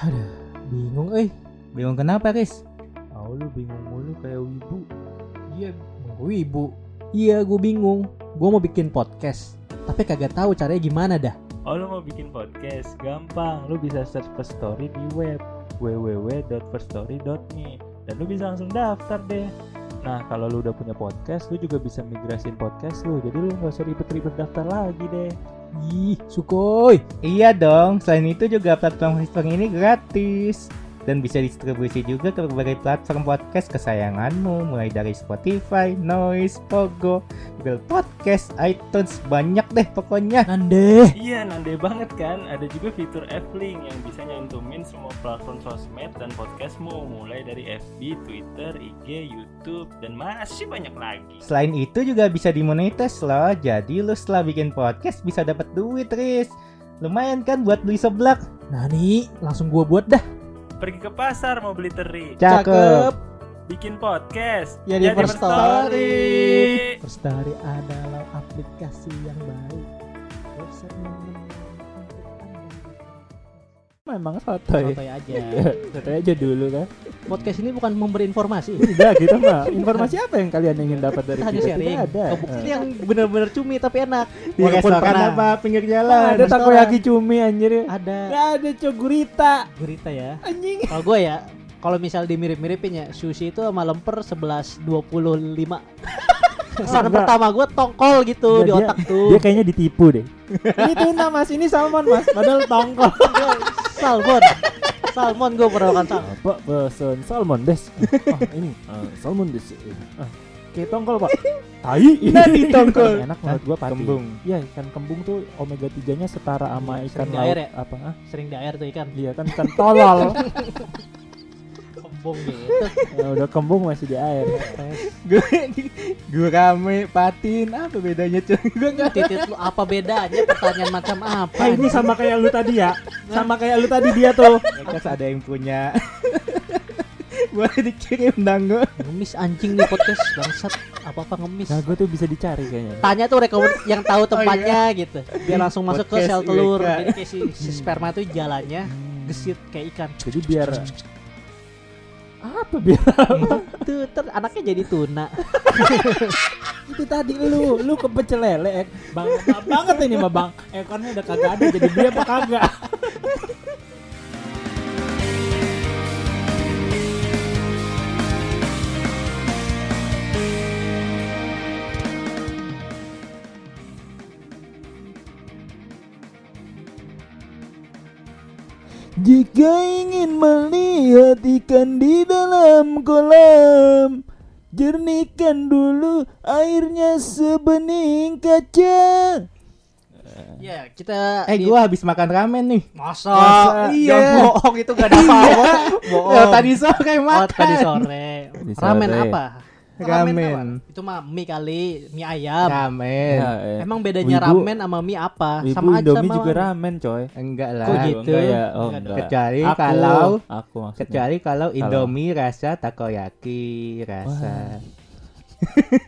Aduh, bingung eh. Bingung kenapa, Riz? Oh, lu bingung mulu kayak wibu. Iya, gue ibu. Iya, gue bingung. Gue mau bikin podcast, tapi kagak tahu caranya gimana dah. Oh lu mau bikin podcast? Gampang, lu bisa search First Story di web www.firststory.me dan lu bisa langsung daftar deh. Nah kalau lu udah punya podcast, lu juga bisa migrasin podcast lu. Jadi lu nggak usah ribet-ribet daftar lagi deh. Ih, sukoi. Iya dong, selain itu juga platform History ini gratis dan bisa distribusi juga ke berbagai platform podcast kesayanganmu mulai dari Spotify, Noise, Pogo, Google Podcast, iTunes, banyak deh pokoknya. Nande. Iya, nande banget kan? Ada juga fitur F-Link yang bisa nyantumin semua platform sosmed dan podcastmu mulai dari FB, Twitter, IG, YouTube, dan masih banyak lagi. Selain itu juga bisa dimonetize loh, jadi lu setelah bikin podcast bisa dapat duit, Riz. Lumayan kan buat beli seblak? Nani, langsung gua buat dah. Pergi ke pasar mau beli teri, Cakep. bikin podcast. Ya, di Jadi First Story. First Story adalah aplikasi yang baik. Website Memang sotoy. Santai aja. Sotoy aja dulu kan. Podcast ini bukan memberi informasi. Tidak kita mah. Informasi apa yang kalian ingin dapat dari Hanya kita? sharing. Tidak ada. Kebukti yang benar-benar cumi tapi enak. Di kebun Restoran pernah. apa pinggir jalan? ada takoyaki cumi anjir. Ada Gak ada cok gurita. gurita ya. Anjing. Kalau gue ya, kalau misal dimirip-miripin ya, sushi itu sama lemper 11.25. Saran enggak. pertama gue tongkol gitu Enggak, di dia- otak tuh. Dia kayaknya ditipu deh. ini tuna mas, ini salmon mas. Padahal tongkol. Salmon. salmon gue pernah makan salmon. Pak pesan salmon des. Ah, ini ah, salmon des. Ah, kayak tongkol pak. Tai. Nah, di tongkol. Enak menurut gua pati. Kembung. Iya ikan kembung tuh omega 3 nya setara sama ikan sering di laut air ya? apa ah? Sering di air tuh ikan. Iya kan ikan tolol. Kembung gitu. ya, udah kembung masih di air. gue gue rame patin apa bedanya cuy gue nggak Titit lu apa bedanya? Pertanyaan macam apa? Ah, ini sama kayak lu tadi ya. Sama kayak lu tadi dia tuh. Terus ada yang punya boleh dikirim gue Ngemis anjing nih podcast bangsat. Apa-apa ngemis. Nah, gue tuh bisa dicari kayaknya. Tanya tuh rekomend yang tahu tempatnya gitu. Biar langsung masuk ke Podcast sel telur. Jadi kayak si, si sperma tuh jalannya gesit kayak ikan. Jadi biar apa biar Tuh, ter anaknya jadi tuna. itu tadi lu lu kepecel lele bang bang- banget ini mah bang. Ekornya udah kagak ada jadi dia apa kagak Jika ingin melihat ikan di dalam kolam Jernihkan dulu airnya sebening kaca Ya, kita eh di- gue habis makan ramen nih Masa? Masa? Iya, Iya. bohong itu gak ada apa-apa. bohong. Ya, tadi sore Oh, makan tadi sore. Tadi Ramen sore. apa? Ramen. apa? Itu mah mie kali, mie ayam. ramen Emang bedanya Wibu- ramen sama mie apa? Ibu sama aja Indomie sama juga ramen coy enggak lah Kok gitu? Enggak ya? Oh Enggak Kecuali Aku, kalau Aku maksudnya kecuali kalau Indomie rasa takoyaki rasa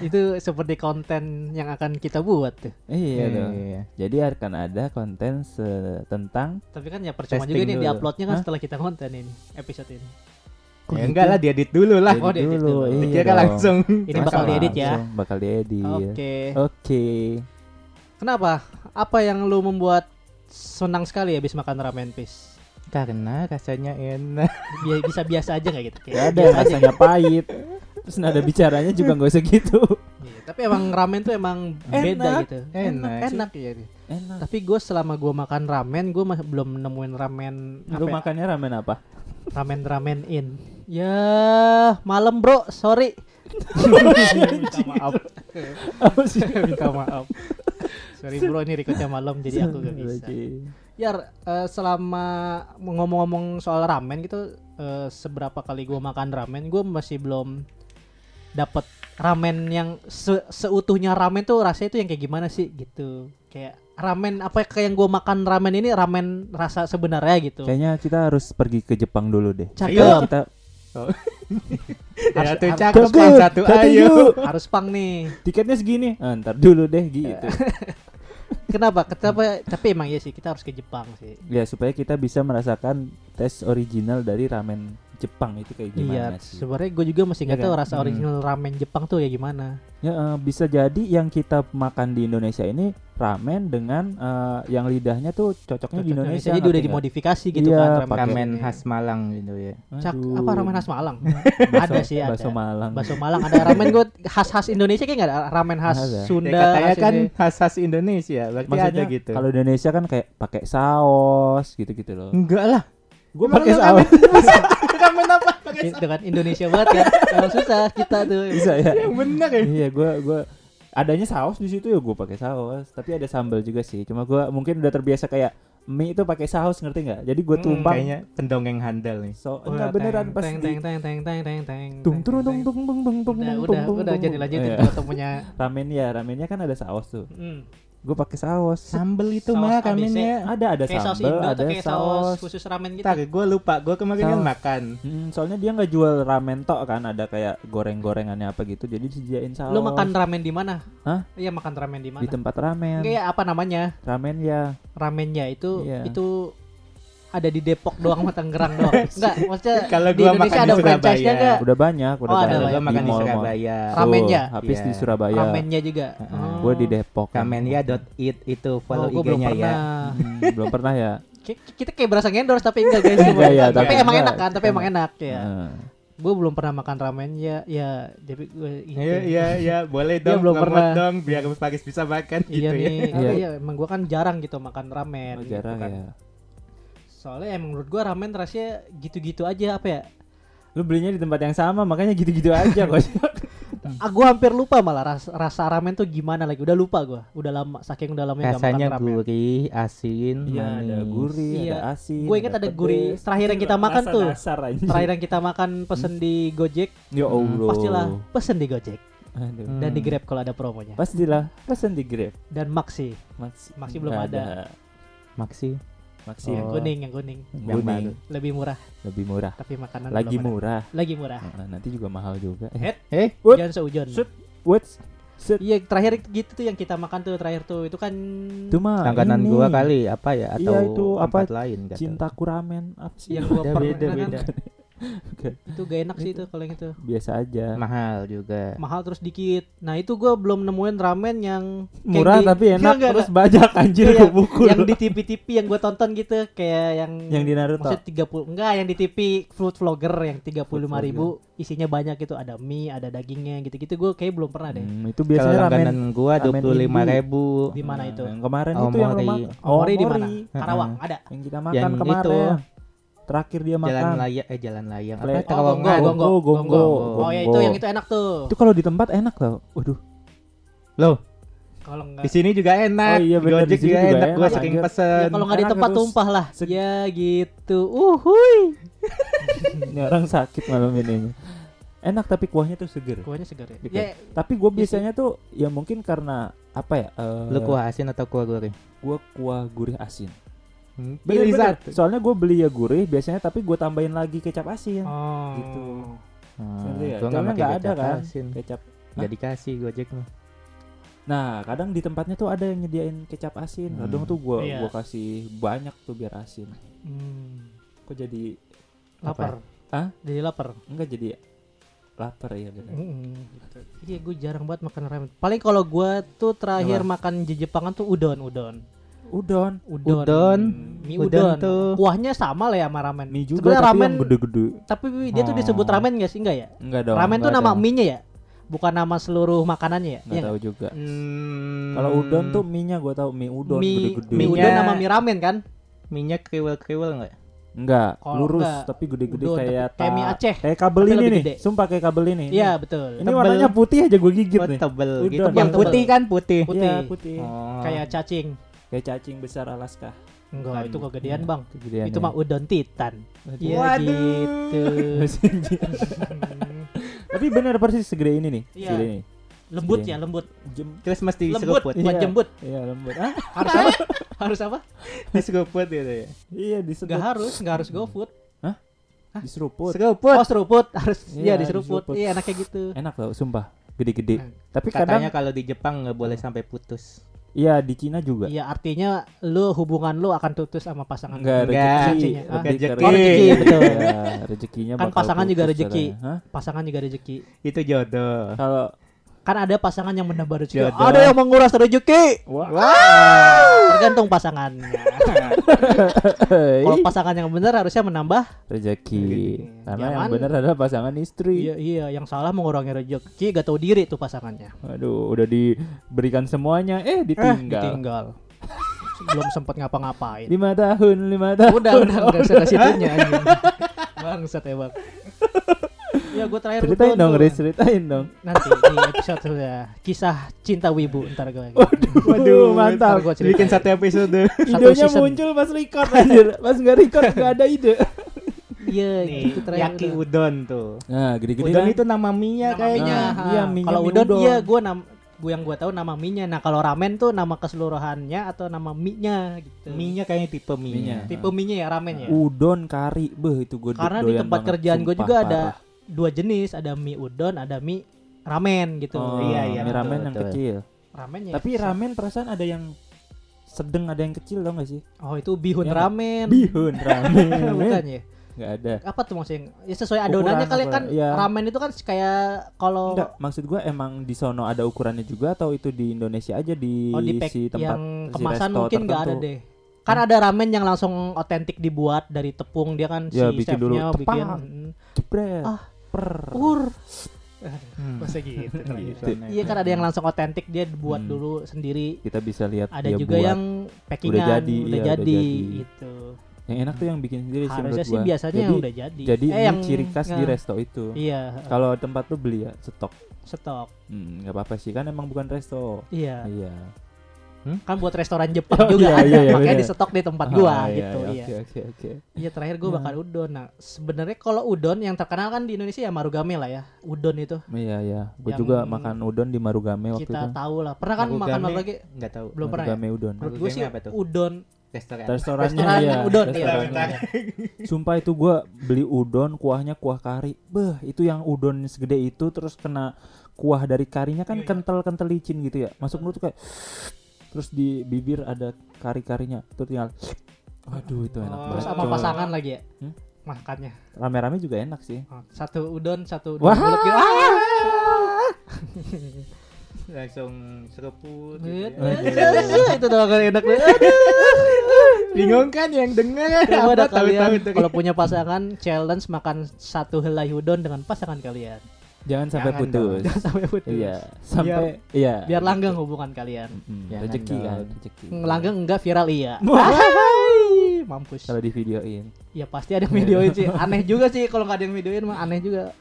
Itu seperti konten yang akan kita buat tuh. Iya dong Iya. Jadi akan ada konten se- tentang Tapi kan ya percuma juga nih dulu. diuploadnya kan Hah? setelah kita konten ini episode ini. Kok ya gitu? enggak lah diedit dulu lah Oh, diedit dulu. iya dikira dong. langsung Ini bakal diedit ya. langsung Bakal diedit Oke. Oke Kenapa? Apa yang lu membuat senang sekali habis makan ramen pis? karena rasanya enak Bi- bisa biasa aja nggak gitu? Kayak Gak ada rasanya pahit Terus nada bicaranya juga gak usah gitu Iya, tapi emang ramen tuh emang beda Enak. gitu. Enak. Enak ya. Enak Tapi gue selama gue makan ramen, gue belum nemuin ramen Lu apa ya? makannya ramen apa? Ramen ramen in. Ya malam bro, sorry. Minta maaf. Apa sih? Minta maaf. Sorry bro, ini recordnya malam jadi aku gak bisa. Yar, eh, selama ngomong-ngomong soal ramen gitu, eh, seberapa kali gue makan ramen, gue masih belum dapat ramen yang se- seutuhnya ramen tuh rasanya tuh yang kayak gimana sih gitu. Kayak ramen apa kayak yang gue makan ramen ini ramen rasa sebenarnya gitu. Kayaknya kita harus pergi ke Jepang dulu deh Cakep. Ayo kita ya Harus- tuh harus- cakep. Bang, satu ayo. Harus pang nih. Tiketnya segini ah, Ntar dulu deh gitu Kenapa? Kenapa? Tapi emang iya sih kita harus ke Jepang sih. Ya supaya kita bisa merasakan tes original dari ramen Jepang itu kayak Iya, gimana sih? sebenarnya gue juga masih nggak Iya tahu kan? rasa Hmm. original ramen Jepang tuh ya gimana. Ya eh, bisa jadi yang kita makan di Indonesia ini ramen dengan eh, yang lidahnya tuh cocoknya di Indonesia. Jadi udah dimodifikasi gitu Iya, kan pakai- Ramen khas Malang gitu ya. Cak, Aduh. apa ramen khas Malang? Ada sih ada. Bakso Malang. Bakso Malang ada ramen gue khas-khas Indonesia kayak nggak ada ramen khas Ada. Sunda. Ya, katanya khas kan khas-khas Indonesia, berarti Maksudnya ada gitu. kalau Indonesia kan kayak pakai saus gitu-gitu loh. enggak lah. Gue pakai saus. Ramen apa? Pakai dengan Indonesia banget kan. Emang susah kita tuh. Bisa ya. yang benar ya. iya, gue gue adanya saus di situ ya gue pakai saus. Tapi ada sambal juga sih. Cuma gue mungkin udah terbiasa kayak mie itu pakai saus ngerti nggak? Jadi gue Hmm, tumpang. Kayaknya pendongeng handal nih. So, Wah, enggak beneran teng, pas teng, teng, teng, teng, teng, teng, teng, tung teng, turun tung teng. tung tung tung tung Udah, tung udah, tung udah tung. jadi lanjutin Iya. kalau temunya. Ramen ya, ramennya kan ada saus tuh. Gue pakai saus. Sambel itu Saus mah ABC. ramennya. Ada ada Kayak saus sambal, Indo atau ada kayak saus saus. khusus ramen gitu. Ntar gue lupa, gue kemarin kan Saus. makan. Hmm, soalnya dia nggak jual ramen tok kan, ada kayak goreng-gorengannya apa gitu, jadi disediain saus. Lu makan ramen di mana? Hah? Iya makan ramen di mana? di tempat ramen. Kayak apa namanya? Ramen ya. Ramennya itu Iya. itu ada di Depok doang sama Tangerang doang. Enggak, maksudnya Kalau di gua Indonesia makan ada di franchise-nya Surabaya. enggak? Udah banyak, udah Oh, ada banyak. Gue makan di. Surabaya. Ramennya? habis Iya. di Surabaya. Ramennya juga. Oh. Gue di Depok. Ramenya.it itu follow oh, gua belum IG-nya ya. pernah. Hmm, belum pernah ya. Ki- Kita kayak berasa endorse tapi enggak guys. Enggak ya, tapi, tapi emang enak kan, tapi emang enak ya. Gue belum pernah makan ramen ya, ya jadi gue Iya iya iya boleh dong belum promote pernah. dong biar Paris bisa makan gitu Iya ya. nih, Iya. oh iya emang gue kan jarang gitu makan ramen. Oh, gitu jarang kan. ya. Soalnya emang menurut gue ramen rasanya gitu-gitu aja apa ya? Lu belinya di tempat yang sama, makanya gitu-gitu aja kok. Ah, gue hampir lupa malah ras- rasa ramen tuh gimana lagi. Udah lupa gue. Udah lama saking udah lama nggak Rasanya makan ramen. gurih, asin, Iya, manis. ada gurih, Iya. ada asin. Gue inget ada gurih. pedes. Terakhir yang kita makan Rasa tuh. Terakhir yang kita makan pesen di Gojek, Ya Allah. pastilah pesen di Gojek Aduh. Hmm. dan di Grab kalau ada promonya. Pastilah pesen di Grab. Dan Maxi, Maxi, Maxi belum Nggak ada. Maxi Maxi yang yang kuning, yang kuning. yang kuning. baru. Lebih murah, lebih murah. tapi makanan Lagi belum ada. murah. Lagi murah. Nah, nanti juga mahal juga. Eh, Eh, What? Jangan seujon. Shoot. What? Iya, terakhir gitu tuh yang kita makan tuh terakhir tuh itu kan Itu mah langganan ini. gua kali apa ya atau Iya, itu apa? tempat lain gak tahu. Cintaku ramen apa sih? yang gua Beda, pernah beda, beda. Itu gak enak sih itu kalau yang itu. Biasa aja. mahal juga. Mahal terus dikit. Nah, itu gua belum nemuin ramen yang Murah di- tapi enak Enggak, enggak, terus banyak anjir Iya, gua pukul. yang di TV-TV yang gue tonton gitu kayak yang Yang di Naruto. maksudnya 30 enggak yang di TV food vlogger yang 35 ribu isinya banyak gitu ada mie ada dagingnya gitu-gitu gue kayak belum pernah deh Hmm, itu biasanya langganan ramen gua ramen dua puluh lima ribu. di mana itu Yang kemarin Oh, itu yang rumah Omori di mana. Karawang ada Yang kita makan Yang kemarin. itu. Terakhir dia makan. Jalan layang eh jalan layang apa Oh, oh gonggo gonggo Gonggo, oh ya itu yang itu enak tuh Itu kalau di tempat enak tau. Waduh. Loh, kalau enggak di sini juga enak. Oh iya, bener, Gojek di sini juga juga enak. Gua enak, saking pesen. ya kalau nggak di tempat tumpah lah ya gitu uhuy Ini orang sakit malam ini. Enak tapi kuahnya tuh seger. kuahnya segar ya, Gitu. ya Tapi gue biasanya tuh ya mungkin karena apa ya? eh, Lu kuah asin atau kuah goreng? Gua kuah gurih asin. Hmm, Pilih bener. satu. Soalnya gue beli ya gurih biasanya tapi gue tambahin lagi kecap asin. oh Gitu. Hmm, ya? gua nggak pakai ada kan asin. kecap. Nggak dikasih Gojek mah. Nah kadang di tempatnya tuh ada yang nyediain kecap asin. Kadang Hmm. tuh gue Iya. gua kasih banyak tuh biar asin. Hmm, Kok jadi lapar Hah? jadi lapar enggak jadi lapar ya bener. Mm, gitu. Iya gue jarang banget makan ramen. Paling kalau gue tuh terakhir makan di Jepangan tuh udon, udon, Udon. udon, Udon. mie Udon udon. tuh. Kuahnya sama lah ya sama ramen. Mie juga Sebenarnya tapi ramen, yang gede-gede. tapi dia tuh disebut Oh. ramen gak sih enggak ya? Enggak dong. ramen tuh enggak nama dong. mie-nya ya, bukan nama seluruh makanannya ya? Nggak Iya tahu juga. Hmm, Kalau udon tuh mie-nya gua tahu mie udon mie, gede-gede. mie udon Mie-nya- sama mie ramen kan? minyak kriwel-kriwel enggak? Enggak, Kalau lurus enggak, tapi gede-gede udon, kayak tapi kayak mie Aceh, Kayak kabel tapi ini nih. gede. Sumpah kayak kabel ini. Iya betul. Ini Tebel. warnanya putih aja gue gigit Oh, nih. tebel Udon. gitu. Yang putih kan putih. Putih. Iya, putih. Oh. Kayak cacing. Kayak cacing besar Alaska. Enggak, Bukan. itu kegedean Iya, bang. kegedean Itu ya. mah udon titan. Iya Waduh. gitu. Tapi bener persis segede ini nih. Iya. Segede ini. lembut Segede ya, ini. lembut. Jem. Terus mesti Lembut, bukan Iya. jembut. Iya, lembut. Ah, Harus apa? harus apa? Diseruput gitu ya. iya disedot. Enggak harus, enggak harus GoFood. Diseruput. Seruput. Oh, seruput harus. Iya, Iya, diseruput. diseruput. Iya, enaknya gitu. Enak tau, sumpah. Gede-gede. Nah, Tapi kadang Katanya kalau di Jepang nggak boleh sampai putus. Iya di Cina juga. Iya artinya lu hubungan lu akan putus sama pasangan. Enggak Enggak. rezeki. Rezekinya. Lebih Rezeki. Oh, rezeki, betul. Iya, rezekinya Kan bakal pasangan juga rezeki. Pasangan juga rezeki. Itu jodoh. Kalau Kan ada pasangan yang menambah rezeki. Jodoh. Ada yang menguras rezeki. wah, Tergantung pasangannya. Kalau pasangan yang benar harusnya menambah. rezeki. Karena yang Jangan- benar adalah pasangan istri. Iya iya, yang salah mengurangi rezeki gak tahu diri tuh pasangannya. Aduh, udah diberikan semuanya, eh Eh, ditinggal. ditinggal. Belum sempat ngapa-ngapain. Lima tahun, lima tahun. Udah udah enggak usah ke situnya. Bangsat ya, Bang. Ya gue terakhir Ceritain dong. Riz, ceritain dong. Nanti di episode ya kisah cinta wibu ntar gue. Waduh, mantap. Ntar gua cerita. Bikin satu episode. Idenya season. muncul pas record anjir. Pas nggak record nggak ada ide. Iya, Nih, gitu terakhir. Yaki udon tuh. Nah, gede-gede Udon kan. itu nama mie-nya Nama kayaknya. Nah, iya, mie-nya Kalau udon iya gue nam gue yang gue tahu nama mie-nya. Nah, kalau ramen tuh nama keseluruhannya atau nama mie-nya gitu. Mie-nya kayaknya tipe mie-nya. Mie-nya. Tipe mie-nya ya ramen ya. Udon kari, beh itu gue Karena di tempat kerjaan gue juga ada dua jenis, ada mie udon, ada mie ramen gitu. Oh, Iya, iya, mie betul, ramen yang betul. kecil. Ramennya. Tapi ramen perasaan ada yang sedang ada yang kecil tau gak sih? Oh, itu bihun Ya, ramen. Bihun ramen. Bukan ya? Nggak ada. Apa tuh maksudnya? Ya sesuai adonannya kali kan Iya. ramen itu kan kayak kalau Enggak, maksud gue emang di sono ada ukurannya juga atau itu di Indonesia aja di oh di pack si tempat yang si kemasan resto mungkin nggak ada deh. Kan ada ramen yang langsung otentik dibuat dari tepung dia kan Ya, si bikin dulu chefnya tepak. bikin. Ah. Per. ur. Hmm. Masa gitu. Gitu. Iya kan ada yang langsung otentik dia buat Hmm. dulu sendiri. Kita bisa lihat Ada dia juga buat. yang packingan udah jadi, jadi, iya, udah jadi. gitu. yang enak tuh yang bikin sendiri sih Harusnya menurut sih gua. biasanya jadi, udah jadi. jadi eh ini yang ciri khas di resto itu. Iya, Kalau tempat tuh beli ya stok. stok. Hmm, nggak apa-apa sih kan emang bukan resto. Iya. Iya. Kan buat restoran Jepang Oh, juga iya, ada. iya, iya, Makanya bener. di stok di tempat gua Ah, gitu, iya. iya. Oke oke oke. Iya terakhir gue Ya. makan udon. Nah sebenarnya kalau udon yang terkenal kan di Indonesia ya Marugame lah ya. Udon itu Iya iya. Yang juga makan udon di Marugame waktu kita itu. tahu lah. Pernah kan makan Marugame Marugame? Nggak tahu. Belum pernah ya. Marugame udon. Menurut gue sih Marugame apa tuh? udon Restoran. Restorannya Restoran iya. udon, iya. restorannya. Sumpah itu gua beli udon, kuahnya kuah kari. Beh, itu yang udon segede itu terus kena kuah dari karinya Iya, kan kental-kental licin gitu ya. Masuk mulut tuh kayak terus di bibir ada kari-karinya. Tuh tinggal Waduh, itu enak Oh. banget. terus sama pasangan lagi ya. Hmm? Makannya. Rame-rame juga enak sih. Oh, Satu udon, satu Wah. mulut gitu. Ah! Langsung seruput. Gitu ya. itu doang kan enak. Bingung kan yang Coba kalian tuh. kalau punya pasangan challenge makan satu helai udon dengan pasangan kalian. Jangan sampai Jangan putus. Jangan sampai putus. Iya, sampai iya. Biar langgeng hubungan kalian. Mm, Jangan rezeki kan, dong. rezeki. Langgeng enggak viral iya. Mampus. Kalau di videoin. Ya pasti ada yang videoin sih. Aneh juga sih kalau nggak ada yang videoin mah aneh juga.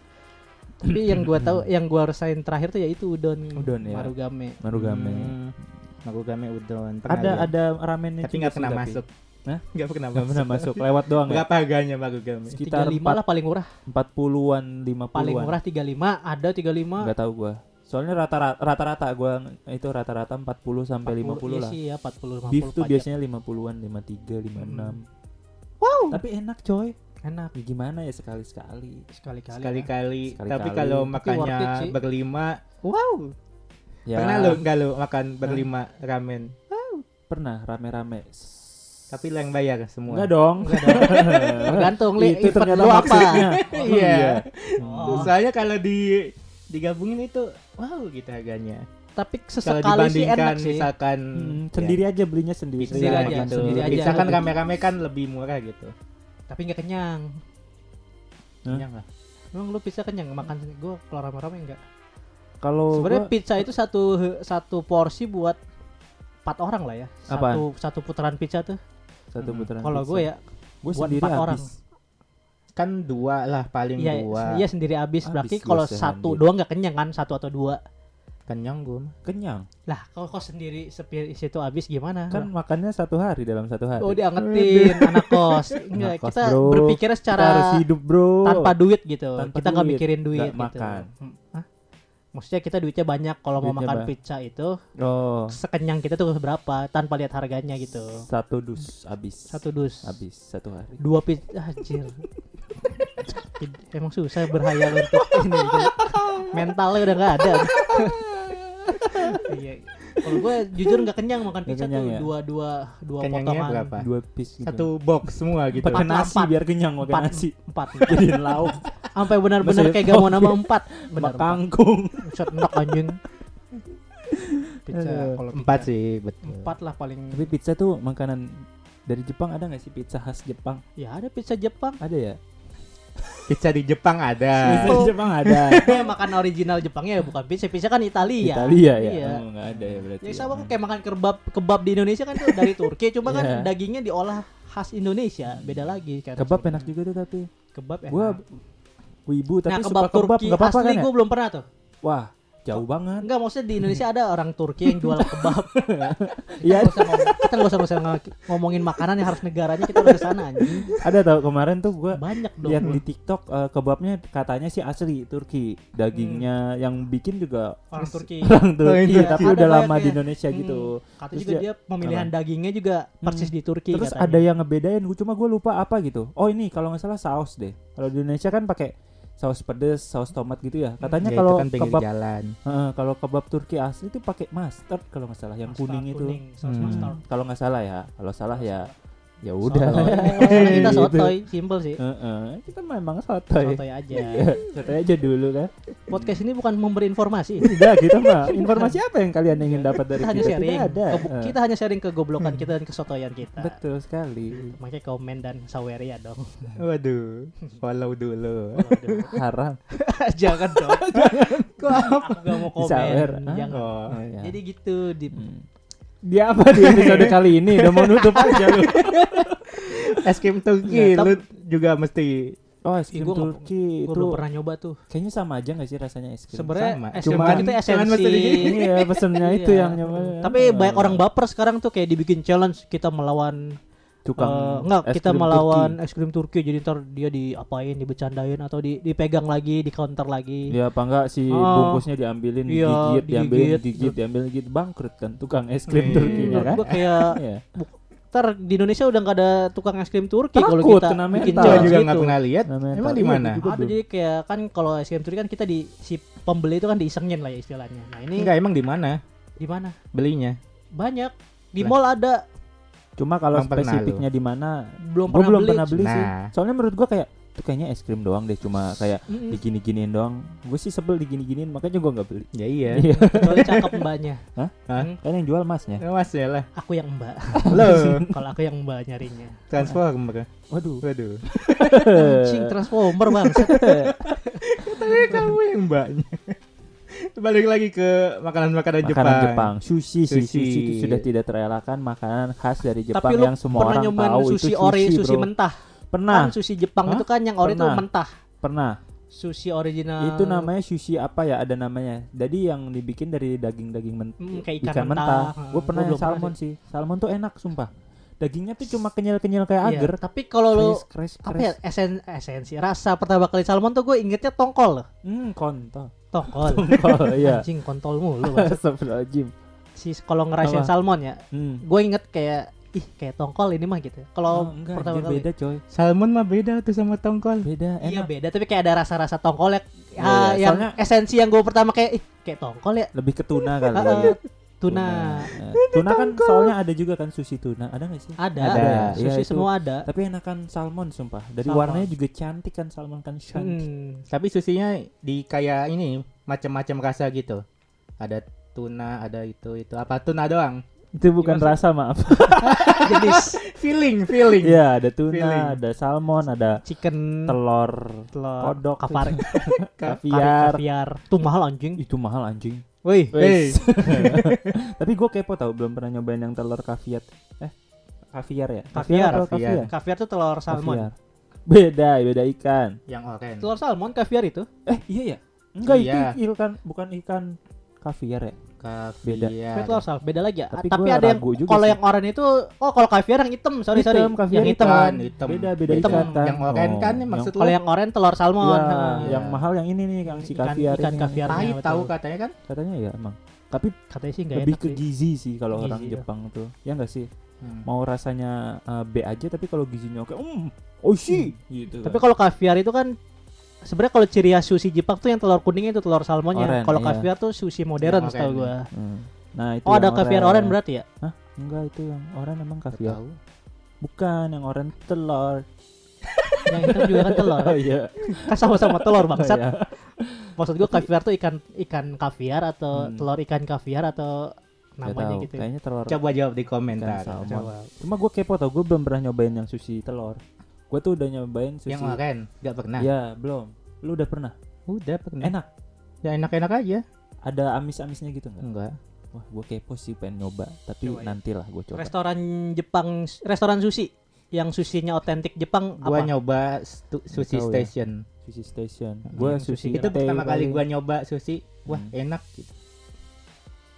Tapi yang gua tahu yang gua rasain terakhir tuh yaitu udon. Udon, ya. Marugame. Marugame. Hmm. Marugame udon. Pernah Ada lihat. ada ramennya tapi nggak pernah tapi. Masuk. Hah? Nggak pernah Nggak masuk. pernah masuk, lewat doang ya. Berapa harganya Marugame? Sekitar 35 lah paling murah. 40-an, 50-an. Paling murah 35, ada 35. Enggak tahu gua. Soalnya rata-rata rata-rata gua itu rata-rata 40 sampai 50 iya lah. sih ya 40 50 Beef tuh pajak. biasanya 50-an, 53, 56. Wow. Tapi enak coy. enak Ya gimana ya sekali-sekali. sekali-kali. Sekali-kali. Sekali-kali. Tapi kalau makannya berlima, wow. Ya, Pernah lo nggak lo makan berlima ramen? pernah rame-rame. Tapi lo yang bayar semua. Enggak dong. Tergantung li itu event ternyata lu apa. maksudnya. Iya. Oh. Soalnya kalau di digabungin itu wow gitu harganya. Tapi Kalau sesekali sih dibandingkan enak sih. misalkan Hmm, ya, sendiri aja belinya sendiri. pizza Sendiri aja, gitu. sendiri aja. Pizza kan rame-rame kan lebih murah gitu. Tapi nggak kenyang. Hah? Kenyang lah. Emang lu pizza kenyang makan gue kalau rame-rame enggak. Kalau Sebenarnya gua- pizza itu satu satu porsi buat empat orang lah ya. Apaan? Satu satu putaran pizza tuh. Satu Hmm. putaran Kalau gue ya Gua buat sendiri empat habis. orang. Kan dua lah paling Iya, dua. iya sendiri habis. Berarti kalau satu doang nggak kenyang kan, satu atau dua. Kenyang gue mah. Kenyang. Lah, kalau kau sendiri sepi situ habis gimana? Kan makannya satu hari dalam satu hari. oh diangetin anak kos. Enggak, Anak kos, kita bro. berpikirnya Kita secara harus hidup, Bro. tanpa duit gitu. Tanpa kita nggak duit, mikirin duit nggak gitu. makan. Hmm. Hah? Maksudnya kita duitnya banyak kalau mau makan pizza itu Oh, sekenyang kita tuh berapa tanpa lihat harganya gitu. satu dus habis. Satu dus. habis satu hari. Dua pizza anjir. Emang susah berhayal untuk ini gitu. Mentalnya udah nggak ada. Iya. Kalau gue jujur nggak kenyang makan pizza kenyang tuh ya? dua dua dua Kenyangnya potongan. berapa? Dua piece gitu. Satu box semua gitu. pakai Empat, nasi empat. biar kenyang pakai Empat, nasi. empat. Jadiin lauk Sampai benar-benar kayak gak mau nama empat. Benar. kangkung. Shot enak anjing. Pizza kalau Empat sih, betul. Empat lah paling. Tapi pizza tuh makanan dari Jepang ada nggak sih pizza khas Jepang? Ya ada pizza Jepang. Ada ya? Pizza di Jepang ada. Pizza di Jepang ada. Makan original Jepangnya ya bukan pizza. Pizza kan Italia. Italia ya? Iya. Oh, ada ya berarti. Ya ya. sama kok kayak makan kebab kebab di Indonesia kan tuh dari Turki cuma kan Iya. dagingnya diolah khas Indonesia beda lagi kayak Kebab enak juga tuh tapi. kebab enak Gua wibu tapi nah suka kebab kebab Turki nggak apa-apa asli kan ya? gue belum pernah tuh Wah, jauh banget. enggak maksudnya di Indonesia ada orang Turki yang jual kebab Iya, kita nggak usah, usah ng- ngomongin makanan yang harus negaranya kita udah anjing ada tau kemarin tuh gua banyak dong lihat di TikTok eh, kebabnya katanya sih asli Turki. Dagingnya yang bikin juga orang Turki orang Turki Iya, tapi udah lama di ya. Indonesia Hmm. gitu. Katanya Terus juga dia- pemilihan dagingnya juga persis di Turki Terus katanya. ada yang ngebedain, gua cuma gue lupa apa gitu. Oh ini kalau nggak salah saus deh. Kalau di Indonesia kan pakai saus pedes, saus tomat gitu ya. Katanya Ya, itu kalau kan kebab jalan. Heeh, kalau kebab Turki asli itu pakai mustard kalau nggak salah, yang Mustard kuning itu. saus Hmm. mustard. Kalau nggak salah ya. Kalau salah ya ya udah. Kita Gitu. sotoy simple sih Heeh, kita memang sotoy. sotoy aja Iya, sotoy aja dulu kan. podcast ini bukan memberi informasi Tidak, kita mah informasi apa yang kalian ingin dapat dari kita hanya kita? sharing Tidak ada. Ke- kita hanya sharing kegoblokan kita dan kesotoyan kita Betul sekali. makanya komen dan saweria dong Waduh, follow dulu. Haram. jangan dong kok aku gak mau komen jangan. Oh, ya. jadi gitu di Hmm. Dia apa di episode kali ini? Udah mau nutup aja lu. Es krim Turki, Nggak, lu juga mesti Oh, es Ih, krim gua Turki gue itu belum pernah nyoba tuh kayaknya sama aja gak sih rasanya es krim? sebenarnya sama. es krim kan itu esensi. Iya, pesennya itu Iya. yang nyoba. tapi banyak orang baper sekarang tuh kayak dibikin challenge kita melawan tukang eh, enggak es kita krim melawan Turki. es krim Turki jadi ntar dia diapain dibecandain atau di, dipegang lagi di counter lagi Ya apa enggak si Oh. bungkusnya diambilin, Iya, digigit, diambilin, digigit. digigit, diambilin, digigit, bangkrut kan tukang es krim. Turkinya menurut kan? gua kayak Iya. ntar di Indonesia udah nggak ada tukang es krim Turki kalau kita kena bikin challenge juga gitu. nggak pernah lihat. Emang tak- di iya, mana? ada jadi kayak kan kalau es krim Turki kan kita di si pembeli itu kan diisengin lah ya istilahnya nah ini Enggak, emang di mana di mana belinya? banyak di mall ada Cuma kalau spesifiknya di mana, belum gua pernah belum beli pernah beli sih. Nah. Soalnya menurut gua kayak itu kayaknya es krim doang deh, cuma kayak Mm-mm. digini-giniin doang. Gue sih sebel digini-giniin, makanya gua nggak beli. Ya iya. Iya. kecuali cakep mbaknya Hah? Hah? Hmm, Kan yang jual masnya. Ya, Mas ya lah. aku yang mbak Lo kalau aku yang mbak nyarinya transformer. Waduh. Waduh. Anjing transformer bang Tapi kamu yang mbaknya. Balik lagi ke makanan-makanan Jepang. Makanan Jepang, sushi. Sushi. sushi itu sudah tidak terelakkan makanan khas dari Jepang tapi yang semua pernah orang nyobain tahu sushi itu ori sushi bro. mentah Pernah, kan sushi Jepang Hah? itu kan yang ori itu Pernah. mentah pernah. sushi original Itu namanya sushi apa ya? Ada namanya. Jadi yang dibikin dari daging-daging mentah. Hmm, kayak ikan, ikan, mentah. mentah. Gue pernah Gua yang salmon sih. Salmon tuh enak sumpah. Dagingnya tuh cuma kenyal-kenyal kayak Iya, agar. tapi kalau Crash, crash, apa ya esen, esensi rasa pertama kali salmon tuh gue ingetnya tongkol loh Hmm, kontol. Tongkol Oh iya. anjing kontol mulu Bang. Astagfirullahaladzim. si kalau ngerasain Apa? salmon ya Hmm. gue inget kayak ih kayak tongkol ini mah gitu Oh, kalau enggak, pertama kali beda coy. Salmon mah beda tuh sama tongkol. Beda, iya enak. beda tapi kayak ada rasa-rasa tongkol ya, Iya, Ah, iya. yang Soalnya- esensi yang gue pertama kayak ih kayak tongkol ya Lebih ke tuna kali. Tuna Tuna kan soalnya ada juga kan sushi tuna. Ada nggak sih? ada, Ada. ada. Sushi itu. semua ada Tapi enakan salmon sumpah. Dari Salmon. warnanya juga cantik kan salmon kan cantik. Hmm. Tapi susinya di kayak ini macam-macam rasa gitu. Ada tuna, ada itu itu. Apa tuna doang? Itu bukan Gimana rasa maaf. jenis Feeling, feeling. Iya, ada tuna, Feeling. ada salmon, ada chicken telur telur kodok, kaviar. kaviar tuh mahal anjing Itu mahal anjing. Wih Hey. Tapi gue kepo tau belum pernah nyobain yang telur kaviar. Eh, kaviar ya? Kaviar, kaviar. kaviar? kaviar tuh telur salmon Kaviar. Beda, beda ikan. Yang orange. telur salmon kaviar itu Eh, iya ya? Enggak Iya. itu ikan bukan ikan kaviar ya? Beda. Kaviar. Telur salmon beda lagi ya Tapi tapi, ada yang kalau yang oranye itu oh kalau kaviar yang hitam sorry sorry kaviar yang hitam Hitam, hitam. Beda, beda Hitam. ikan kan. Yang oranye kan Oh, maksud kalau yang oranye telur salmon Iya, Nah, yang mahal yang ini nih yang si Ikan- kaviar ikan ini. kaviar. Pahit tahu katanya kan? Katanya ya emang. Tapi katanya sih nggak lebih enak ke gizi sih kalau orang ya. Jepang tuh. Ya enggak sih? Hmm. Mau rasanya uh, B aja tapi kalau gizinya oke, um, oishi gitu. tapi kalau kaviar itu kan sebenarnya kalau ciri khas sushi Jepang tuh yang telur kuningnya itu telur salmonnya kalau iya. kaviar tuh sushi modern Yang setahu gua Hmm. Nah, itu Oh ada yang caviar oren berarti ya? Hah? Enggak, itu yang oren emang caviar. Bukan, yang oren telur. Yang hitam juga kan telur. Oh iya. Kan sama-sama telur Oh, bangsat. iya. Maksud gua caviar tuh ikan ikan kaviar atau Hmm. telur ikan kaviar atau namanya tahu, gitu. ya? Kayaknya telur. Coba jawab di komentar. Coba. Cuma gue kepo tau, gue belum pernah nyobain yang sushi telur. Gue tuh udah nyobain sushi. Yang oren, nggak pernah. Ya, belum. Lu udah pernah? Udah pernah. Enak. Ya enak-enak aja. Ada amis-amisnya gitu nggak? Enggak. Wah, gue kepo sih pengen nyoba, tapi Coba ya. nantilah gue coba. Restoran Jepang, restoran sushi yang sushinya otentik Jepang Gua apa? nyoba stu- sushi tahu ya. station. Sushi Station. Hmm, Gue sushi sushi Itu pertama kali gua nyoba sushi. Wah, Hmm. enak gitu.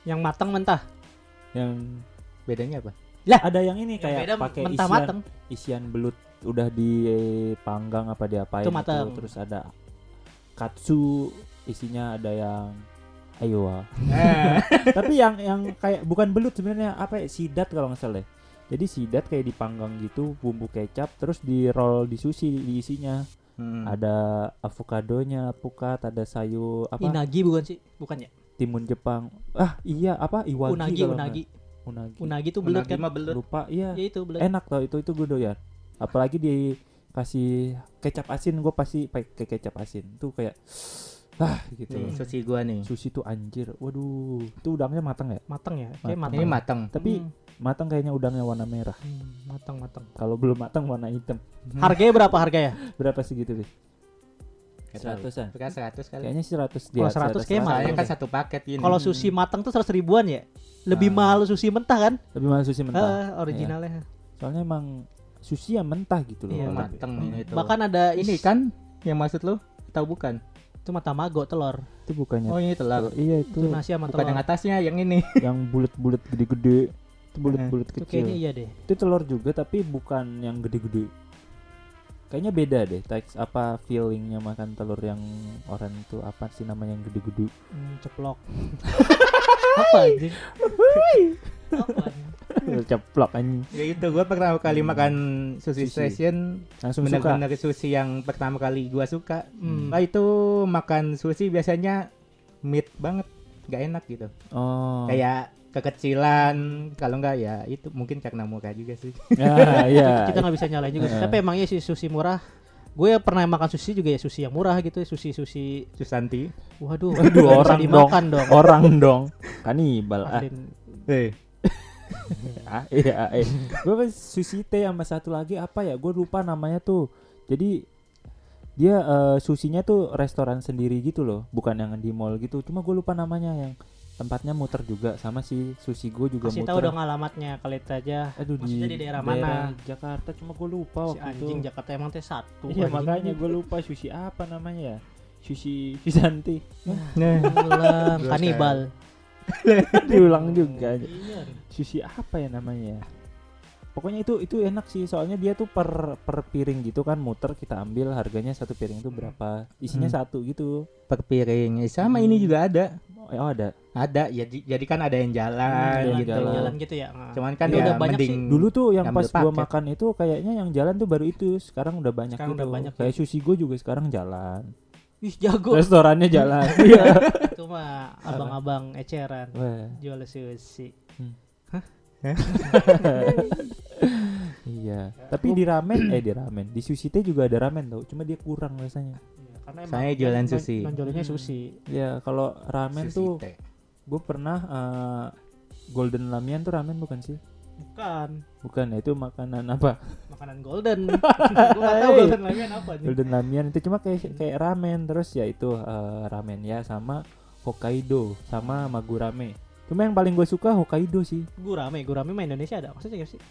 Yang matang mentah. yang Bedanya apa? ada yang ini Yang kayak pakai mentah isian matang. isian belut udah dipanggang apa diapain Itu matang. terus ada katsu isinya ada yang ayo ah. Nah, tapi yang yang kayak bukan belut sebenarnya apa ya sidat kalau nggak salah jadi sidat kayak dipanggang gitu bumbu kecap terus di roll di sushi di isinya hmm. ada avokadonya pukat ada sayur apa Inagi bukan sih? Bukan ya? timun Jepang ah iya apa iwagi Unagi, unagi. unagi Unagi tuh belut Unagi kan? belut. lupa iya Ya itu belut. enak tau itu itu gue doyan apalagi dikasih kecap asin gue pasti pakai kecap asin tuh kayak ah gitu Nih, sushi gua nih. sushi tuh anjir waduh itu udangnya matang ya Matang ya? Kayak matang. Ini matang. tapi Hmm, matang kayaknya udangnya warna merah hmm, matang matang. kalau belum matang warna hitam Harganya berapa harganya? berapa segitu tahu. seratusan Bukan 100 kali. kayaknya seratus Kalau dia 100 kayak mahal kan satu paket ini. Kalau sushi matang tuh 100 ribuan ya? Lebih Ah. mahal sushi mentah kan? lebih mahal sushi mentah Ah, originalnya. soalnya emang sushi yang mentah gitu loh Iya, mateng ini tuh. Bahkan ada ini kan yang maksud lu tahu bukan? itu tamago telur. itu bukannya Oh, ini telur. iya itu Itu nasi sama Bukan telur. yang atasnya, yang ini. yang bulat-bulat gede-gede itu bulat-bulat Itu kecil kayaknya iya deh. itu telur juga tapi bukan yang gede-gede kayaknya beda deh teks apa feelingnya makan telur yang orang itu apa sih namanya yang gede-gede Hmm, ceplok. apa anjing? apa ceplok anjing ya itu gua pertama kali makan sushi, Sushi. station langsung suka benar-benar sushi yang pertama kali gua suka. Hmm. Nah, itu makan sushi biasanya meat banget, nggak enak gitu. oh Kayak kekecilan, kalau nggak ya itu mungkin karena murah juga sih. ya iya Kita nggak bisa nyalain juga. sih. Eh. Tapi emangnya sih sushi murah. Gue pernah makan sushi juga ya sushi yang murah gitu, sushi sushi. Susanti. Waduh, Waduh, orang dimakan dong. orang dong kanibal ah. Eh, ah iya eh gue kan sushi teh sama satu lagi apa ya? Gue lupa namanya tuh. Jadi dia eh, sushinya tuh restoran sendiri gitu loh. Bukan yang di mall gitu. Cuma gue lupa namanya. Yang tempatnya muter juga. Sama si sushi gue juga Kasih muter. tahu dong alamatnya. Kali itu aja. aduh Maksudnya di daerah mana? Jakarta. Cuma gue lupa Si waktu itu. anjing Jakarta emang teh satu. iya anjing. makanya gue lupa sushi apa namanya ya. Sushi Susanti. Nah, kanibal. diulang juga Iya. sushi apa ya namanya ya? pokoknya itu itu enak sih soalnya dia tuh per per piring gitu kan muter kita ambil harganya satu piring itu berapa isinya Hmm. satu gitu per piring. Eh, Sama Hmm. ini juga ada. oh ada Ada, ya di- jadi kan ada yang jalan Hmm, gitu. jalan. Jalan gitu ya. Nah. Cuman kan Ya ya, udah banyak mending sih. dulu tuh yang pas gua makan itu kayaknya yang jalan tuh baru itu sekarang udah banyak Sekarang gitu udah banyak kayak ya. sushi gue juga sekarang jalan Ih jago. restorannya jalan. Iya. Itu mah abang-abang eceran. Wah, jual sushi. iya. Tapi di ramen eh di ramen. Di sushi teh juga ada ramen tau. Cuma dia kurang rasanya. Iya, karena Saya jualan sushi. Nonjolinnya Hmm. sushi. ya kalau ramen sushi tuh gue pernah eh, golden lamian tuh ramen bukan sih Bukan bukan ya itu makanan apa makanan golden. Gua nggak tahu Hey. golden lamian apa nih. golden lamian itu cuma kayak kayak ramen terus ya itu eh, ramen ya sama Hokkaido sama Magurame cuma yang paling gue suka Hokkaido sih Gurame, gurame mah Indonesia ada maksudnya gak sih?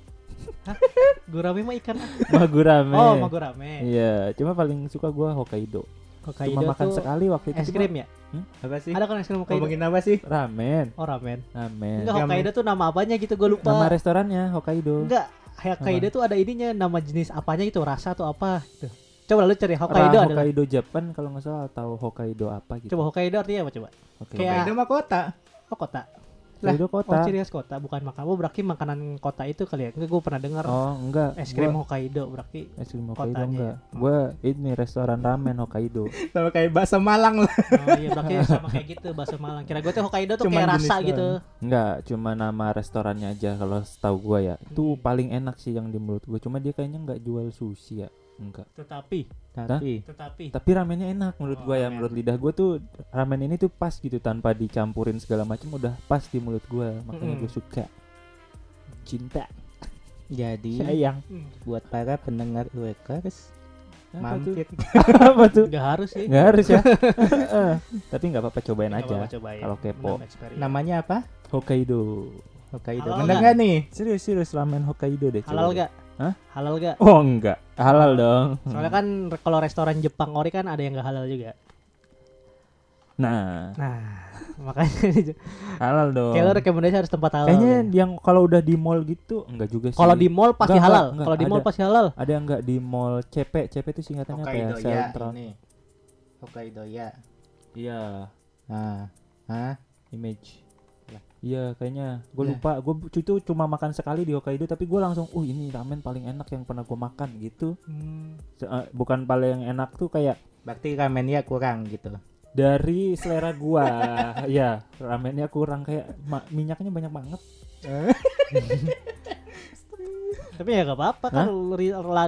Hah? Gurame mah ikan. Magurame Oh, mau gurame. iya cuma paling suka gue Hokkaido Hokkaido cuma makan sekali waktu itu es krim ya? Apa sih? Ada kan es krim Hokkaido? Ngomongin apa sih? ramen Oh, ramen. ramen Enggak Hokkaido tuh nama apanya gitu gue lupa. nama restorannya Hokkaido Enggak, Hokkaido tuh ada ininya nama jenis apanya gitu, rasa atau apa gitu. Coba lu cari Hokkaido Ra- adalah. Hokkaido Japan kalau nggak salah atau Hokkaido apa gitu Coba Hokkaido artinya apa coba? Kayak- Itu mah kota. Oh kota. Hokkaido Oh kota. ciri khas kota bukan makan. Oh berarti makanan kota itu kali ya? Enggak gue pernah dengar Oh, enggak. es krim Gua- Hokkaido berarti. es krim Hokkaido kotanya enggak. ya. Gua ini restoran ramen Hokkaido. Sama kayak bakso Malang lah. Oh iya berarti sama kayak gitu bakso Malang. Kira gue tuh Hokkaido tuh Cuman kayak rasa doang. gitu. Enggak, cuma nama restorannya aja kalau setahu gua ya. Itu paling enak sih yang di mulut gua. Cuma dia kayaknya enggak jual sushi ya. Enggak. Tetapi Tapi tetapi Tapi ramennya enak menurut Oh, gua ya. ramen. Menurut lidah gua tuh ramen ini tuh pas gitu tanpa dicampurin segala macam udah pas di mulut gua. Makanya Mm-mm. gua suka. Cinta. jadi Sayang. buat para pendengar tuh? mampir Apa tuh? Enggak harus sih. Nggak harus ya. Tapi nggak apa-apa cobain Nggak aja. cobain. Kalau kepo. Namanya apa Hokkaido. Hokkaido bener nggak? nggak nih Serius serius ramen Hokkaido deh. halal coba. Hah? Halal gak? Oh enggak. Halal dong. Soalnya kan kalau restoran Jepang ori kan ada yang gak halal juga. Nah, Nah, makanya halal dong. kayak lo rekomendasi harus tempat halal. Kayaknya ya. yang kalau udah di mall gitu enggak juga sih. Kalau di mall pasti Enggak, halal. Kalau di mall pasti halal. ada yang enggak di mall CP? CP itu singkatannya apa ya? Hokkaido ya Central. ini Hokkaido ya Iya, nah Hah? image. Iya, kayaknya gue Nah. lupa. Gue itu cuma makan sekali di Hokkaido, tapi gue langsung, uh ini ramen paling enak yang pernah gue makan gitu. Se- eh, bukan paling enak tuh kayak berarti ramennya kurang gitu dari selera gua ya ramennya kurang kayak ma- minyaknya banyak banget Tapi ya gak apa-apa kan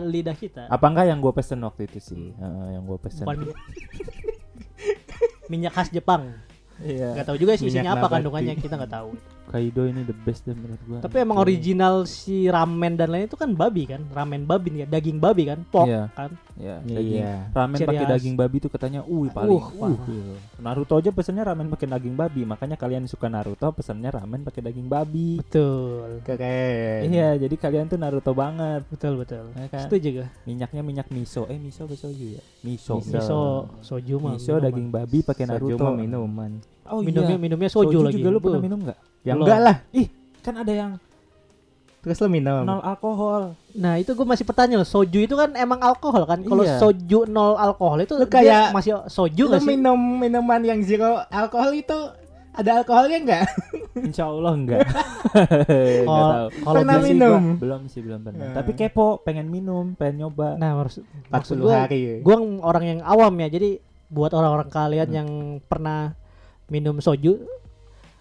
lidah kita. apa enggak yang gua pesen waktu itu sih Heeh, yang gua pesen minyak khas Jepang. Iya Gak tahu juga sih Minyak isinya apa nabati. kandungannya kita nggak tahu. Kaido ini the best deh menurut gua Tapi emang original si ramen dan lain itu kan babi kan, ramen babi nih, ya, daging babi kan, pork Iya. kan. ya Iya. daging ramen Ciri pakai daging babi tuh katanya uh paling Uh, uh, gitu. Naruto aja pesennya ramen pakai daging babi makanya kalian suka Naruto pesennya ramen pakai daging babi Betul. keren iya jadi kalian tuh Naruto banget Betul betul. Ya kan? Setuju gue. minyaknya minyak miso eh miso apa soju ya miso Miso, soju mah. miso minuman. daging babi pakai Soju Naruto mah minuman oh minumnya iya minumnya soju, lagi. juga lu pernah minum nggak Belum. enggak lah kan ada yang terus lo minum nol alkohol Nah itu gue masih bertanya loh, soju itu kan emang alkohol kan? Kalau Iya. soju nol alkohol itu Lu dia kayak- masih soju lo gak sih? minum minuman yang zero alkohol itu ada alkoholnya enggak insya Allah enggak Nggak Kalau tahu. kalau Pernah gua- sih minum? gua belum sih belum pernah Ya. tapi kepo pengen minum pengen nyoba nah maksud, maksud 40 gue, hari gue orang yang awam ya, jadi buat orang-orang kalian Hmm. yang pernah minum soju, eh,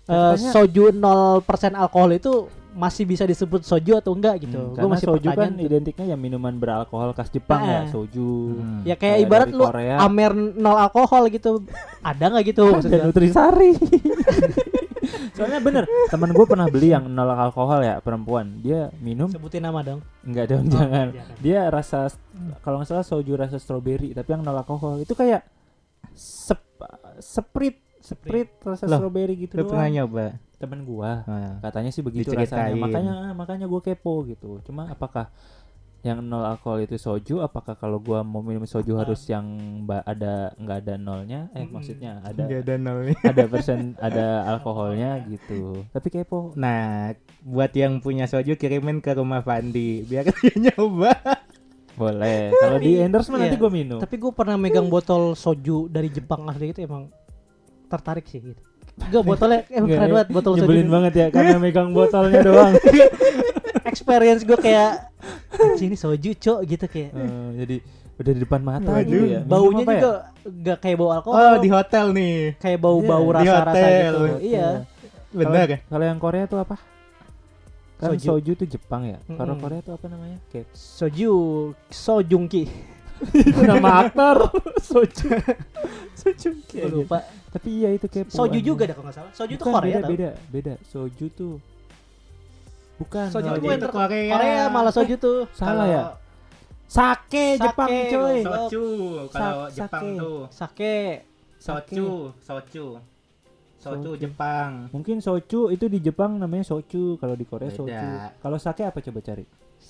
Katanya- soju 0% alkohol itu masih bisa disebut soju atau enggak gitu? Hmm, gue masih soju kan tuh. identiknya ya minuman beralkohol khas Jepang ya Ah. soju Hmm. Ya kayak ibarat lu Korea. amer nol alkohol gitu, ada nggak gitu ada maksudnya? nutrisari soalnya bener teman gue pernah beli yang nol alkohol ya perempuan dia minum Sebutin nama dong. enggak dong Oh, jangan jangan. dia rasa kalau nggak salah soju rasa strawberry tapi yang nol alkohol itu kayak sep seprit seprit rasa Loh, strawberry gitu pernah doang. nyoba? Temen gua Nah, katanya sih begitu Diceritain. rasanya. Makanya makanya gue kepo gitu. Cuma apakah yang nol alkohol itu soju? Apakah kalau gua mau minum soju Ah. harus yang ada nggak ada nolnya? Eh Mm-mm. maksudnya ada nggak ada nolnya. ada persen ada alkoholnya gitu. Tapi kepo. Nah, buat yang punya soju kirimin ke rumah Fandi biar dia nyoba. boleh. Kalau di endorsement nanti Iya. gue minum. Tapi gue pernah megang botol soju dari Jepang asli itu emang tertarik sih gitu. Gue botolnya emang Nggak, keren ya, banget botol nyebelin ini. banget ya karena megang botolnya doang Experience gue kayak "Anjing, ini soju cok gitu kayak. Eh, jadi udah di depan mata Waduh. gitu ya Baunya ya? juga gak kayak bau alkohol. Oh, di hotel nih. kayak bau-bau Iya, di rasa-rasa hotel. gitu. Iya. Bener ya? Kalau yang Korea tuh apa? Kan Soju. soju, tuh Jepang ya. Kalau Mm-mm. Korea tuh apa namanya? Kayak Soju Sojungki. Itu nama aktor. soju. soju. Gue lupa. Tapi iya itu kayak Soju juga dah kalau nggak salah. Soju itu Bukan, Korea beda, tau. beda, beda. Soju tuh bukan. Soju itu Soju bukan Korea. Korea malah soju tuh. salah ya. Sake, Sake, Jepang coy. Soju kalau Sa- Jepang sake. tuh. Sake. Soju, soju. Soju Soju. Jepang. Mungkin soju itu di Jepang namanya soju, kalau di Korea Beda. soju. Kalau sake apa coba cari?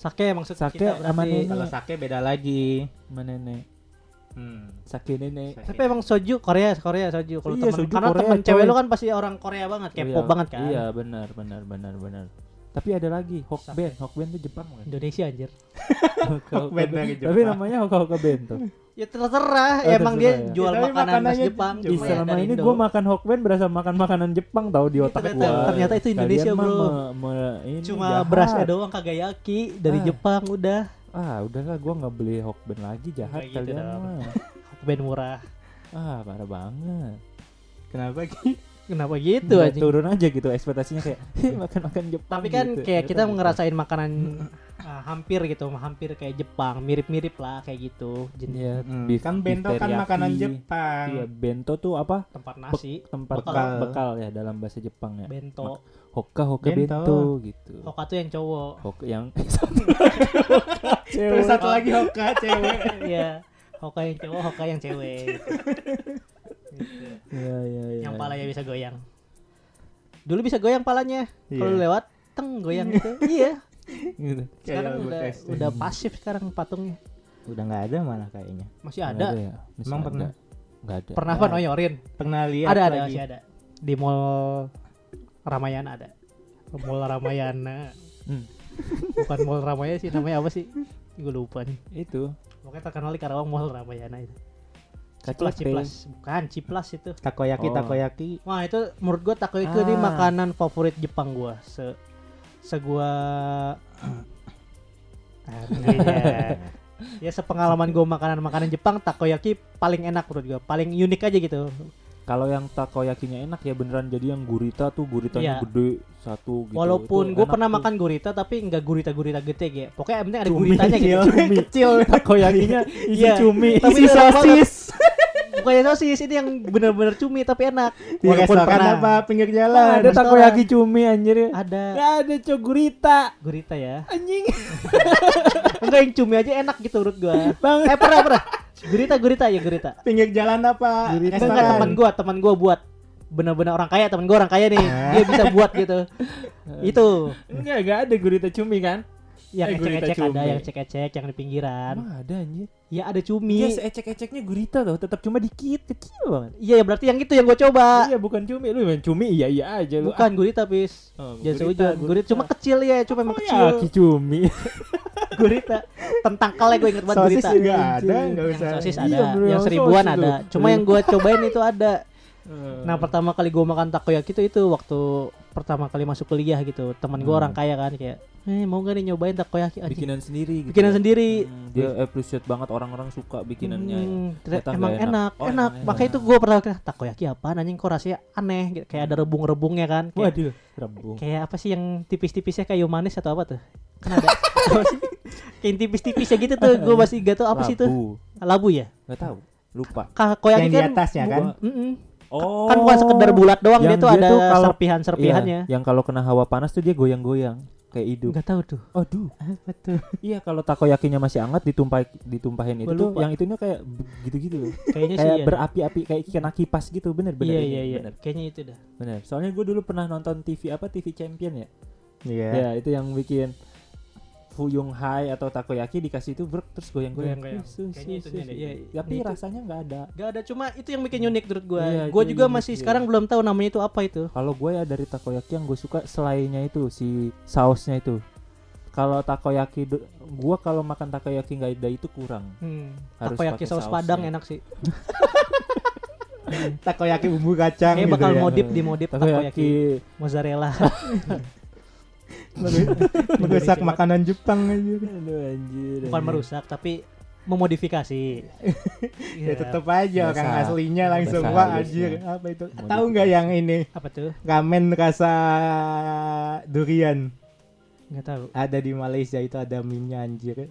Sake maksud Sake kita sama nenek. Kalau sake beda lagi. Sama nenek. Hmm. Sake nenek. Sake. Tapi emang soju Korea, Korea soju. Kalau Iya, temen- soju karena Korea, temen cewek lu kan pasti orang Korea banget, K-pop Iya, banget kan. Iya, benar, benar, benar, benar. Tapi ada lagi Hokben. Hokben tuh Jepang kan? Indonesia anjir. Hokben dari Tapi Jepang. namanya Hoka Hoka Bento. Ya terserah, Oh, emang dia terserah ya. jual Ya, tapi makanan khas makanannya Jepang. Cuma ya selama ini gue makan Hokben berasa makan makanan Jepang tau di otak ternyata- gue. ternyata itu Indonesia, bro. Cuma berasnya doang kagayaki dari Ah. Jepang udah. Ah udahlah gue nggak beli Hokben lagi jahat gitu kalian mah. Band murah. Ah parah banget. Kenapa Ki? Kenapa gitu anjing? turun aja gitu ekspektasinya kayak makan-makan Jepang. Tapi kan gitu. kayak kita Ternyata ngerasain makanan ah, hampir gitu, hampir kayak Jepang, mirip-mirip lah kayak gitu. Jenis Iya, Hmm, beef- kan beef bento kan teriyaki. makanan Jepang. Iya, bento tuh apa? tempat nasi, Tempat Bekal. bekal. ya dalam bahasa Jepang ya. bento. Hoka Hoka Bento. bento, gitu. Hoka tuh yang cowok. Hoka yang Terus satu lagi Hoka cewek. Iya. Hoka yang cowok, Hoka yang cewek. Gitu. Gitu. Iya iya iya. Yang palanya bisa goyang. Dulu bisa goyang palanya. Kalau Iya. lewat teng goyang gitu. iya. Gitu. Sekarang Kayak udah bekas. udah pasif sekarang patungnya. Udah nggak ada malah kayaknya. Masih Nggak ada. ya? Masih Emang ada. pernah? Nggak ada. Pernah apa noyorin? Pernah lihat Ada ada lagi. masih ada. Di mall Ramayana ada. Mall Ramayana. Hmm. Bukan mall Ramayana sih namanya apa sih? Gue lupa nih. Itu Pokoknya terkenal di Karawang Mall Ramayana itu. Ciplas. Ciplas. Bukan, Ciplas itu. Takoyaki Oh. takoyaki. Wah itu menurut gua takoyaki ini Ah. makanan favorit Jepang gua. Se se gua Aduh, ya. ya sepengalaman gua makanan makanan Jepang takoyaki paling enak menurut gua paling unik aja gitu Kalau yang takoyakinya enak ya beneran jadi yang gurita tuh guritanya Iya. gede satu gitu. walaupun enak pernah tuh. makan gurita tapi enggak gurita gurita gede ya pokoknya yang penting ada Cumi guritanya gitu kecil. cumi kecil takoyakinya isi Iya. cumi. Isi sosis. bukannya sosis ini yang bener-bener cumi tapi enak Di restoran apa pinggir jalan. ada takoyaki cumi anjir. ada Gak ada cok gurita. gurita ya Anjing. enggak yang cumi aja enak gitu menurut gua Bang. eh pernah pernah gurita gurita ya gurita Pinggir jalan apa? Gurita. Enggak, teman gua, teman gua buat bener-bener orang kaya, teman gua orang kaya nih. Dia bisa buat gitu. Itu Enggak, enggak ada gurita cumi kan? Yang Eh, ecek-ecek ada, yang cek-ecek yang di pinggiran. Emang ada anjir. Ya ada cumi. seecek-eceknya gurita tuh, tetap cuma dikit, kecil banget. Iya, ya berarti yang itu yang gua coba. Iya, bukan cumi. Lu main cumi iya iya aja lu. Bukan gurita, Pis. Oh, Jangan gurita, seujung. Gurita cuma kecil ya, cuma emang kecil. Takoyaki cumi. Gurita. Tentang kalnya gue inget banget Sosis gurita. juga ada, enggak Yang usah. sosis Iya, ada, yang yang seribuan sosis ada. Cuma yang gua cobain itu ada. Eh, Nah pertama kali gue makan takoyaki itu itu waktu pertama kali masuk kuliah gitu teman gue Hmm. orang kaya kan kayak eh mau gak nih nyobain takoyaki anjing bikinan sendiri gitu. bikinan ya. sendiri Hmm, dia appreciate banget orang-orang suka bikinannya. ya. Hmm, Ternyata emang enak enak. enak, Oh, emang makanya enak. itu gue pernah kayak takoyaki apaan anjing kok rasanya aneh gitu. kayak ada rebung-rebungnya kan kayak, Waduh, rebung. kayak apa sih yang tipis-tipisnya kayak manis atau apa tuh kan ada apa sih kayak tipis-tipisnya gitu tuh gue masih gak tau apa sih itu Labu. labu ya Nggak tahu. Lupa. takoyaki Yang di kan atasnya kan? Mm-mm. Oh. kan bukan sekedar bulat doang dia Yang tuh dia ada serpihan-serpihannya Iya, yang kalau kena hawa panas tuh dia goyang-goyang kayak hidup. nggak tahu tuh Aduh. apa tuh Iya, kalau takoyakinya masih hangat ditumpah ditumpahin itu tuh yang itunya kayak gitu-gitu loh. kayaknya sih kayak iya. berapi-api kayak kena kipas gitu, bener bener. iya ini, iya iya Bener, kayaknya itu dah bener. Soalnya gue dulu pernah nonton TV apa TV Champion ya. Iya. Ya, itu yang bikin Fuyung Hai atau takoyaki dikasih itu brek terus goyang-goyang. Kayaknya iya. Tapi Itu- rasanya nggak ada. Gak ada cuma itu yang bikin unik menurut gue. Iya, gue juga unik, masih iya. sekarang belum tahu namanya itu apa itu. Kalau gue ya dari takoyaki yang gue suka selainnya itu si sausnya itu. Kalau takoyaki gua kalau makan takoyaki nggak ada itu kurang. Hmm. Harus Takoyaki saus sausnya. padang enak sih. Takoyaki bumbu kacang Kayak gitu bakal ya. modif di modif takoyaki Takoyaki mozzarella. Merusak makanan Jepang aja. Aduh anjir. Bukan anjir. merusak tapi memodifikasi. Ya Iya. tetap aja orang Bahasa- aslinya langsung wah anjir apa itu? Tahu nggak yang ini Apa tuh? ramen rasa durian? Nggak tahu. Ada di Malaysia itu ada mie-nya anjir.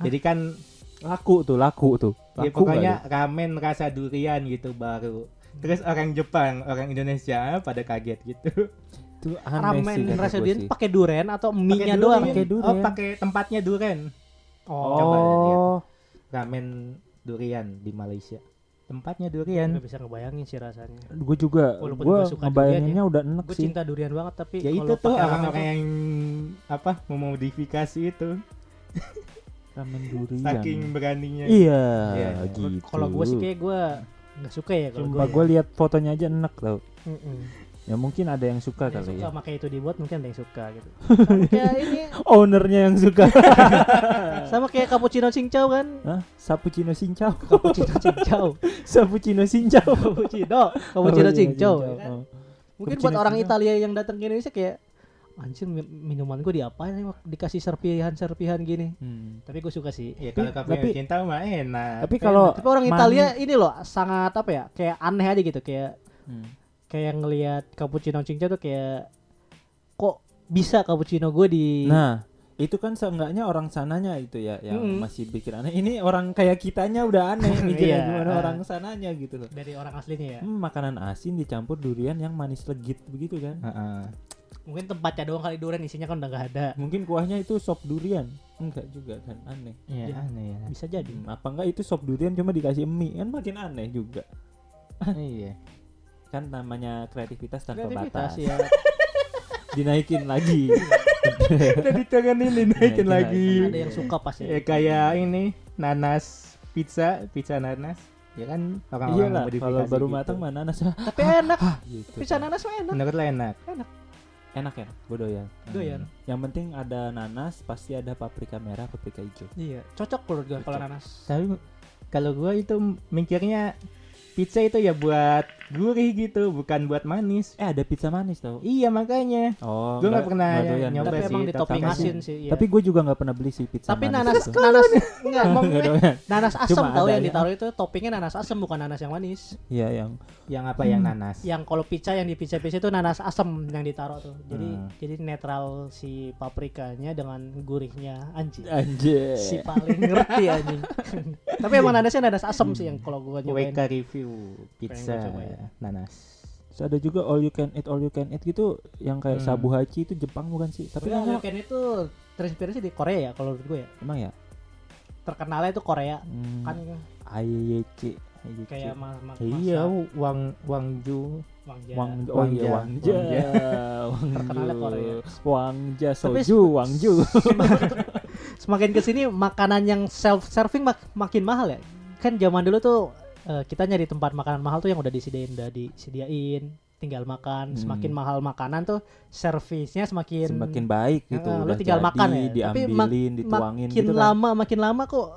Jadi kan laku tuh, laku tuh. ya Laku pokoknya nggak ramen rasa durian gitu baru. Terus orang Jepang, orang Indonesia pada kaget gitu. Itu aneh Ramen sih gua durian pakai duren atau mie-nya doang? durian. Pakai durian. Oh, pakai tempatnya durian. Oh, Coba lihat. Oh, Ramen durian di Malaysia. Tempatnya durian. nggak bisa ngebayangin sih rasanya. gue juga, gue gua ngebayanginnya udah enek Gue sih. cinta durian banget tapi Ya itu tuh orang-orang yang apa memodifikasi itu Ramen durian. saking beraninya. Iya, Iya. gitu. Kalau gue sih kayak gue nggak suka ya kalau gue. gue lihat fotonya aja enak tau. Mm-mm. Ya mungkin ada yang suka Ada yang kali suka ya. makanya itu dibuat mungkin ada yang suka gitu. Sama kayak ini Ownernya yang suka. sama kayak cappuccino cincau kan. Hah? Cappuccino Sincau. Cappuccino cincau. Cappuccino Sincau. Cappuccino, cappuccino cincau. cincau. ya kan? Oh. Mungkin buat orang cincau. Italia yang datang ke Indonesia kayak anjir mi- minuman gue diapain nih Mak? dikasih serpihan-serpihan gini. Hmm. Tapi gue suka sih. Ya kalau Tapi- cinta mah enak. Tapi kalau Tapi orang Italia ini loh sangat apa ya? Kayak aneh aja gitu kayak Hmm. Kayak ngelihat cappuccino cincau tuh kayak kok bisa cappuccino gue di Nah, itu kan seenggaknya orang sananya itu ya yang Mm-mm. masih bikin aneh. Ini orang kayak kitanya udah aneh mikirnya Iya. gimana orang sananya gitu loh. dari orang aslinya ya. Hmm, makanan asin dicampur durian yang manis legit begitu kan. Heeh. Mungkin tempatnya doang kali durian isinya kan udah gak ada. Mungkin kuahnya itu sop durian. Enggak juga kan aneh. Iya Ya. aneh ya. Bisa jadi. Hmm, apa enggak itu sop durian cuma dikasih mie kan makin aneh juga. Iya. Kan namanya kreativitas tanpa Kreativitas batas. ya. Dinaikin lagi. Udah diturunin dinaikin Dinaikin lagi. ada yang suka pasti. Ya kayak ini nanas pizza, pizza nanas. Ya kan orang-orang Iyalah, kalau baru gitu. matang mana nanas Tapi enak. gitu. Pizza nanas mah enak. Menurut lo enak. Enak ya, gue doyan. Doyan. Yang penting ada nanas, pasti ada paprika merah, paprika hijau. Iya, cocok menurut gue kalau nanas. Tapi kalau gua itu mikirnya pizza itu ya buat gurih gitu, bukan buat manis. Eh ada pizza manis tau? Iya makanya. Oh, Gua nggak pernah nggak doyan. nyoba Tapi sih, emang di topping asin sih. Iya. Tapi gue juga nggak pernah beli sih pizza Tapi manis nanas itu. nanas enggak nanas asam ada yang ya. ditaruh itu toppingnya nanas asam bukan nanas yang manis. Iya yang Yang apa yang nanas? Yang kalau pizza yang di pizza pizza itu nanas asam yang ditaruh tuh. Jadi Hmm. jadi netral si paprikanya dengan gurihnya anjing. anjir. Si paling ngerti anjing. Tapi emang nanasnya nanas asam sih yang kalau gua nyobain. WK review pizza ya. Nanas. Terus ada juga all you can eat all you can eat gitu yang kayak Hmm. sabu hachi itu Jepang bukan sih? Tapi Tapi yang namanya Ken itu terinspirasi di Korea ya kalau menurut gue ya. emang ya? Terkenalnya itu Korea Hmm, kan AYC. kayak ma ma Iya, Wang Wangju. Wangja. Wang oh iya Wangja. Wangja. Wangju. Terkenalnya Korea. Wangja soju Wangju. Semakin ke sini makanan yang self serving mak makin mahal ya. Kan zaman dulu tuh eh, kita nyari tempat makanan mahal tuh yang udah disediain udah disediain tinggal makan. Hmm. Semakin mahal makanan tuh servisnya semakin Semakin baik gitu. Lu udah tinggal jadi, makan ya. Tapi mak- diambilin, dituangin makin gitu kan. lama makin lama kok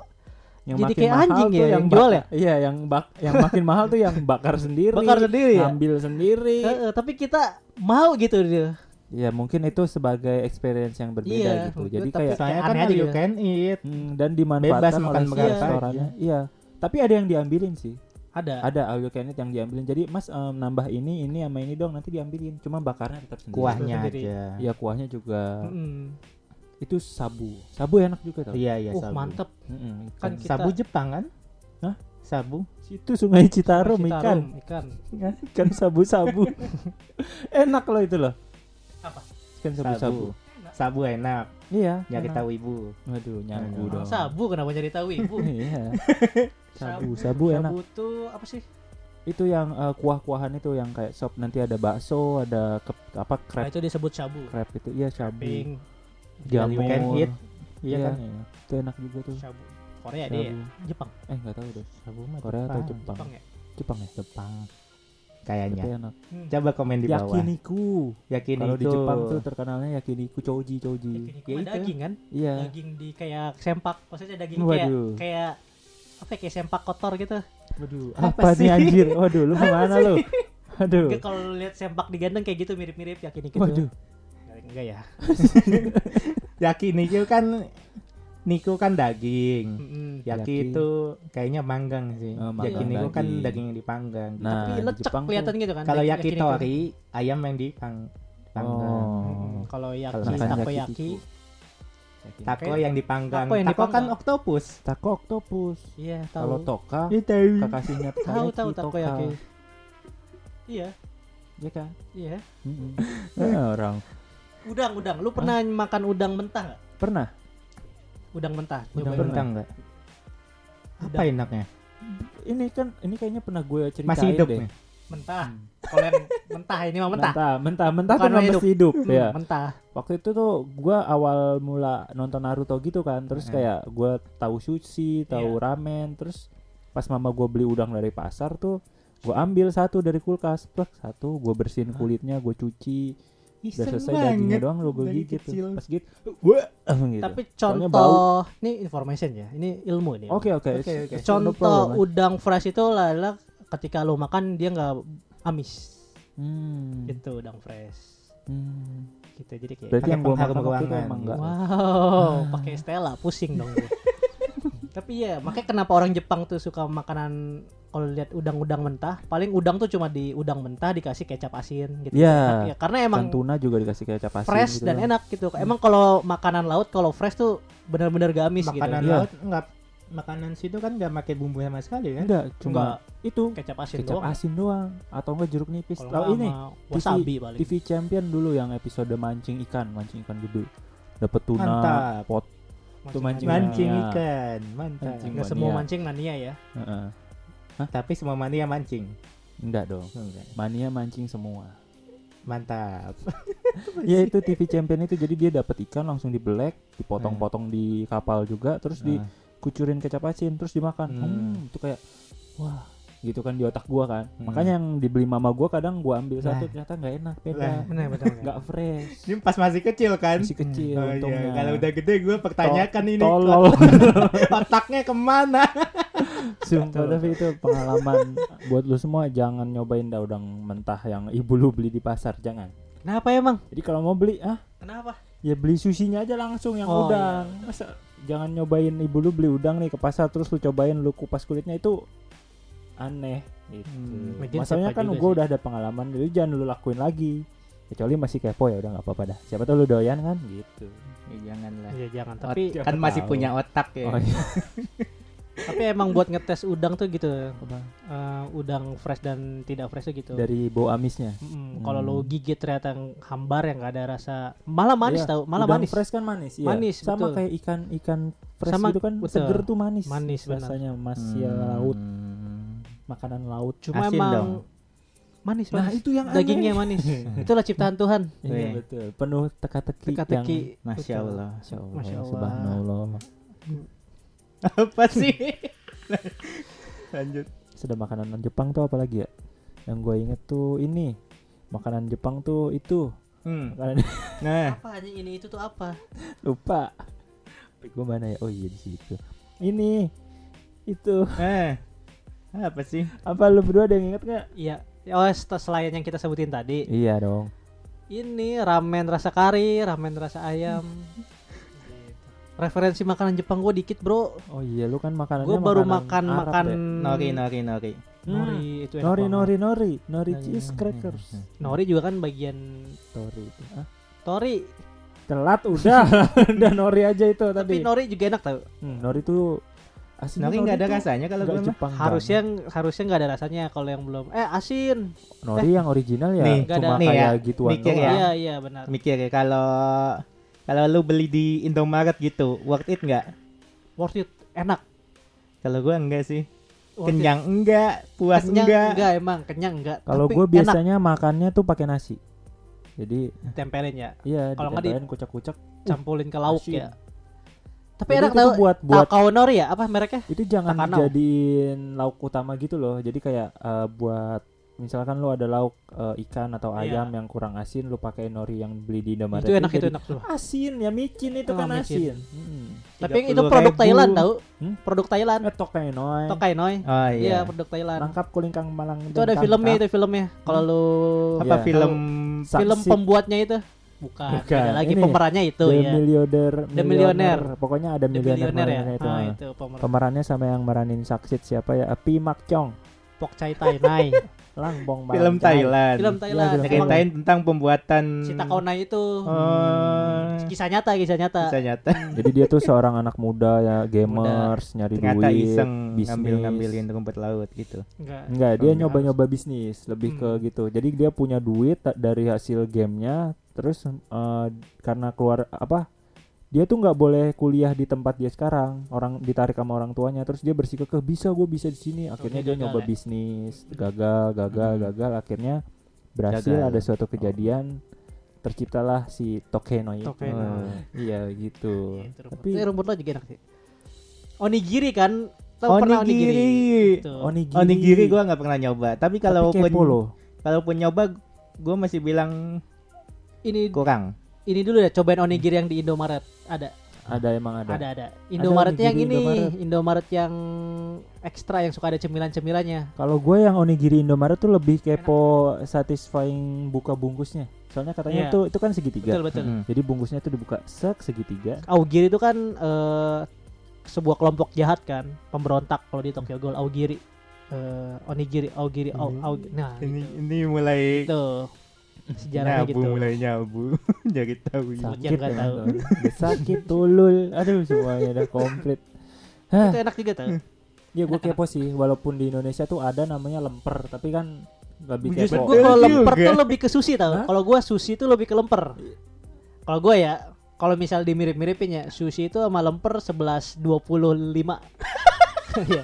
Yang jadi makin kayak mahal anjing tuh ya, yang bak- jual ya? Iya, yang bak yang makin mahal tuh yang bakar sendiri. bakar sendiri ya. Ngambil sendiri. Eh, eh, tapi kita mau gitu dia. Ya mungkin itu sebagai experience yang berbeda Iya, gitu. Jadi tapi- kayak Kayak kan aja you can eat. hmm, dan dimanfaatkan Bebas oleh makan restorannya. Iya. Tapi ada yang diambilin sih. Ada. Ada all you can eat yang diambilin. Jadi Mas em, nambah ini, ini sama ini dong nanti diambilin. Cuma bakarnya tetap sendiri. Kuahnya sendiri. aja. Iya, kuahnya juga. Mm-mm. Itu sabu. Sabu enak juga tau. Iya, iya, Uh, sabu. mantep. Mm-mm, Kan ikan. kita- Sabu Jepang kan? Hah? Sabu. Situ Sungai Citarum, Citarum, ikan. ikan. Ikan sabu-sabu. enak loh itu loh. Apa? Ikan sabu-sabu. Sabu enak. Iya. Nyari enak. tahu ibu. Waduh, nyanggu Enak. dong. Sabu kenapa jadi tahu ibu? Iya. Sabu, sabu enak. Sabu tuh apa sih? Itu yang eh, kuah-kuahan itu yang kayak sop nanti ada bakso, ada ke, apa Nah, crab itu disebut sabu. crab itu. Iya, sabu. Jamur. Iya kan? Itu enak juga tuh. sabu. Korea dia. Sabu. Jepang. Eh, enggak tahu deh. Sabu mah Korea atau Jepang. Jepang? Jepang ya. Jepang ya? Jepang. Kayaknya. Hmm. Coba komen di bawah. Yakiniku. Yakin Kalau di Jepang tuh terkenalnya yakiniku choji choji. Yakiniku Ya itu. daging kan? Iya. Daging di kayak sempak. Maksudnya daging Waduh. kayak kayak apa ya, kayak sempak kotor gitu. Waduh, Apa apa, nih sih? anjir? Waduh, lu ke mana lu? Aduh. Kalau lihat sempak diganteng kayak gitu mirip-mirip yakiniku. Waduh. Enggak ya. Yakin itu kan Niku kan daging. Mm-mm. Yaki, Yaki. itu kayaknya manggang sih. Oh, manggang Yakiniku kan daging. yang dipanggang. Nah, Tapi lecek Jepang kelihatan gitu kan. Kalau yakitori ayam yang dipang panggang. Oh. Mm-mm. Kalau yaki takoyaki Tako yang dipanggang. tako yang Tako kan dipanggang. oktopus. Tako oktopus. Iya, Kalau tahu. toka Iya tahu. kakasihnya Tahu tahu takoyaki. Toka. Iya, Iya kan? iya. Mm-mm. Eh, orang Udang, udang. Lu pernah makan udang mentah nggak? pernah Udang mentah. Udang Nyobain. Bentang enggak? Apa enaknya? ini kan ini kayaknya pernah gue ceritain Masih hidup deh. nih. Mentah. Kalau yang mentah ini mah mentah. mentah mentah mentah Bukan hidup. hidup Hmm, ya Mentah. waktu itu tuh gua awal mula nonton Naruto gitu kan terus Eh. kayak gua tahu sushi tahu Iya. ramen terus pas mama gua beli udang dari pasar tuh gue ambil satu dari kulkas plek satu gue bersihin kulitnya gue cuci udah Iseng selesai dagingnya banget doang lo gue gigit kecil. pas gitu wah gitu. Tapi contoh ini information ya. Ini ilmu nih. oke oke Contoh man. udang fresh itu adalah ketika lo makan dia nggak amis. hmm. Itu udang fresh. hmm. Gitu. Jadi kayak berarti Pakai yang gue pengharum makan waktu itu emang gitu. enggak Wow, pakai Stella pusing dong gue. Tapi ya, makanya kenapa orang Jepang tuh suka makanan kalau lihat udang-udang mentah, paling udang tuh cuma di udang mentah dikasih kecap asin gitu. Iya. Ya, karena emang tuna juga dikasih kecap asin fresh gitu dan kan. enak gitu. Emang kalau makanan laut kalau fresh tuh benar-benar gamis makanan gitu. Iya. laut enggak makanan situ kan nggak pakai bumbu sama sekali kan enggak cuma itu Kecap asin kecap doang. asin doang atau enggak jeruk nipis Kalau ini paling. TV Champion dulu yang episode mancing ikan mancing ikan gede dapet tuna Mantap. pot mancing. mancing Iya. ikan mantap Mancing. Nggak semua mancing mania ya. Heeh. tapi semua mania mancing enggak dong Enggak. mania mancing semua mantap ya itu TV Champion itu jadi dia dapat ikan langsung dibelek dipotong-potong di kapal juga terus Nah, dikucurin kecap asin terus dimakan Hmm. hmm. itu kayak wah gitu kan di otak gua kan Hmm. makanya yang dibeli mama gua kadang gua ambil Lah. satu ternyata nggak enak beda nggak fresh ini pas masih kecil kan masih kecil Oh, iya. kalau udah gede gue pertanyakan ini tolol otaknya ke mana Sumpah tapi itu pengalaman buat lu semua jangan nyobain dah udang mentah yang ibu lu beli di pasar jangan. Kenapa emang? Jadi kalau mau beli ah Kenapa? ya beli susinya aja langsung yang Oh, udang. Masa jangan nyobain ibu lu beli udang nih ke pasar terus lu cobain lu kupas kulitnya itu aneh gitu. Hmm. Masalahnya kan gue udah ada pengalaman jadi jangan lu lakuin lagi. Kecuali masih kepo ya udah nggak apa-apa dah. Siapa tahu lu doyan kan gitu. ya, janganlah Iya jangan. Tapi kan masih tahu. punya otak ya Oh, iya. tapi emang buat ngetes udang tuh gitu. Apa? Eh, udang fresh dan tidak fresh tuh gitu. Dari bau amisnya. Mm, Kalau Hmm. lo gigit ternyata yang hambar yang gak ada rasa, malah manis Iya, tau, malah udang manis. fresh kan manis iya. Manis, sama betul. kayak ikan ikan fresh Sama, gitu kan betul. seger tuh manis Manis, rasanya masih Hmm. laut makanan laut Cuma Asin emang dong. manis, nah manis. itu yang Dagingnya manis. Itulah ciptaan Tuhan. iya Wih. betul penuh teka-teki Teka-teki. yang masya. Allah Masya Allah, Masya Allah. subhanallah apa sih? Lanjut. Sudah makanan Jepang tuh apa lagi ya? Yang gue inget tuh ini. Makanan Jepang tuh itu. Hmm. makanan nah. Apa aja ini? Itu tuh apa? lupa. Gue mana ya? Oh iya di situ. Ini. Itu. Eh. Apa sih? Apa lu berdua ada yang inget nggak? Iya. Oh, setelah selain yang kita sebutin tadi, iya dong. Ini ramen rasa kari, ramen rasa ayam. Referensi makanan Jepang gue dikit bro. oh iya lu kan makanannya Gue baru makanan makan Arab makan ya? nori nori nori Hmm. nori itu enak Nori nori nori nori Iya, cheese crackers. Nori juga kan bagian Tori itu. Ah, tori. telat udah udah nori aja itu Tapi tadi. nori juga enak tau. Hmm, nori tuh asin nori nggak ada rasanya kalau gue mah Jepang Harusnya harusnya nggak ada rasanya kalau yang belum. Eh asin. nori yang original ya Nih, cuma ada. Nih kayak ya, gituan mikir doang. ya. Iya iya benar. mikir ya kalau kalau lu beli di Indomaret gitu worth it nggak Worth it. Enak. kalau gue enggak sih Worth it. kenyang enggak puas kenyang enggak, enggak emang kenyang enggak. Kalau gue enak. biasanya makannya tuh pakai nasi. Jadi tempelin ya, iya Kalau nggak di- ditempelin kucak-kucak. campulin ke lauk asin. ya. Tapi Jadi enak tuh buat buat Takao nori ya apa mereknya? itu jangan Takanau. dijadiin lauk utama gitu loh. Jadi kayak eh, buat misalkan lu ada lauk eh, ikan atau Iya. ayam yang kurang asin lu pakai nori yang beli di Indomaret itu enak itu enak tuh. asin ya micin itu Oh, kan micin. asin hmm. Tapi yang itu 30.000. produk Thailand tau? Hmm? Produk Thailand. Eh, tokai noy Tokai Noi. oh Iya, iya produk Thailand. Rangkap kulingkang malang Itu ada filmnya itu filmnya. Kalau lu apa Iya. film film Saksi- pembuatnya itu bukan, Bukan, ada lagi ini. pemerannya itu The ya. Millionaire, The Millionaire. Pokoknya ada The millionaire, ya. millionaire itu. Ah, ah. itu pemeran. Pemerannya sama yang meranin Saksit siapa ya? Pi Mak Chong. Pok Chai Tai Nai. Lang Bong film. Thailand film Thailand. film Emang ceritain tentang pembuatan si Takao Nai itu oh kisah nyata, kisah nyata. bisa nyata Jadi dia tuh seorang anak muda ya, gamers, nyari ternyata duit, iseng bisnis. ngambil ngambilin rumput laut gitu Enggak. Enggak, dia nyoba-nyoba bisnis, lebih ke Hmm. gitu. Jadi dia punya duit dari hasil gamenya, terus eh, karena keluar apa? Dia tuh nggak boleh kuliah di tempat dia sekarang. Orang ditarik sama orang tuanya, terus dia bersikukuh bisa gue bisa di sini. Akhirnya dia nyoba ya? bisnis, gagal, gagal, Hmm. gagal. Akhirnya berhasil Gagal. ada suatu kejadian, terciptalah si Tokeno itu. Tokeno. Iya gitu. Itu rumput. Tapi rumput lo juga enak sih. Onigiri kan Tahu pernah onigiri? Onigiri. Gitu. Onigiri. Onigiri gua nggak pernah nyoba. Tapi kalaupun kepo loh. kalaupun nyoba gua masih bilang Ini kurang. Ini dulu ya cobain onigiri yang di Indomaret. Ada, Ada emang ada. ada, ada. Indomaret yang ini, Indomaret. Indomaret yang ekstra yang suka ada cemilan-cemilannya. Kalau gue yang onigiri Indomaret tuh lebih kepo satisfying buka bungkusnya. Soalnya katanya Iya. tuh itu kan segitiga. Betul betul. Mm-mm. Jadi bungkusnya tuh dibuka sek segitiga. Augiri itu kan eh, sebuah kelompok jahat kan, pemberontak kalau di Tokyo Ghoul Augiri. Eh, onigiri, Augiri, au, Ini- au- nah Ini ini mulai itu sejarahnya nyabu, gitu. mulai nyabu. Jadi tahu. ini. Sakit. ya, tahu. Sakit tulul. Aduh semuanya udah komplit. Hah, Itu enak juga tuh. ya gue kepo sih. Walaupun di Indonesia tuh ada namanya lemper, tapi kan lebih Justru kepo. gue kalau lemper juga. tuh lebih ke sushi tau. Kalau gue sushi tuh lebih ke lemper. Kalau gue ya, kalau misal dimirip-miripin ya, sushi itu sama lemper 11.25 Iya.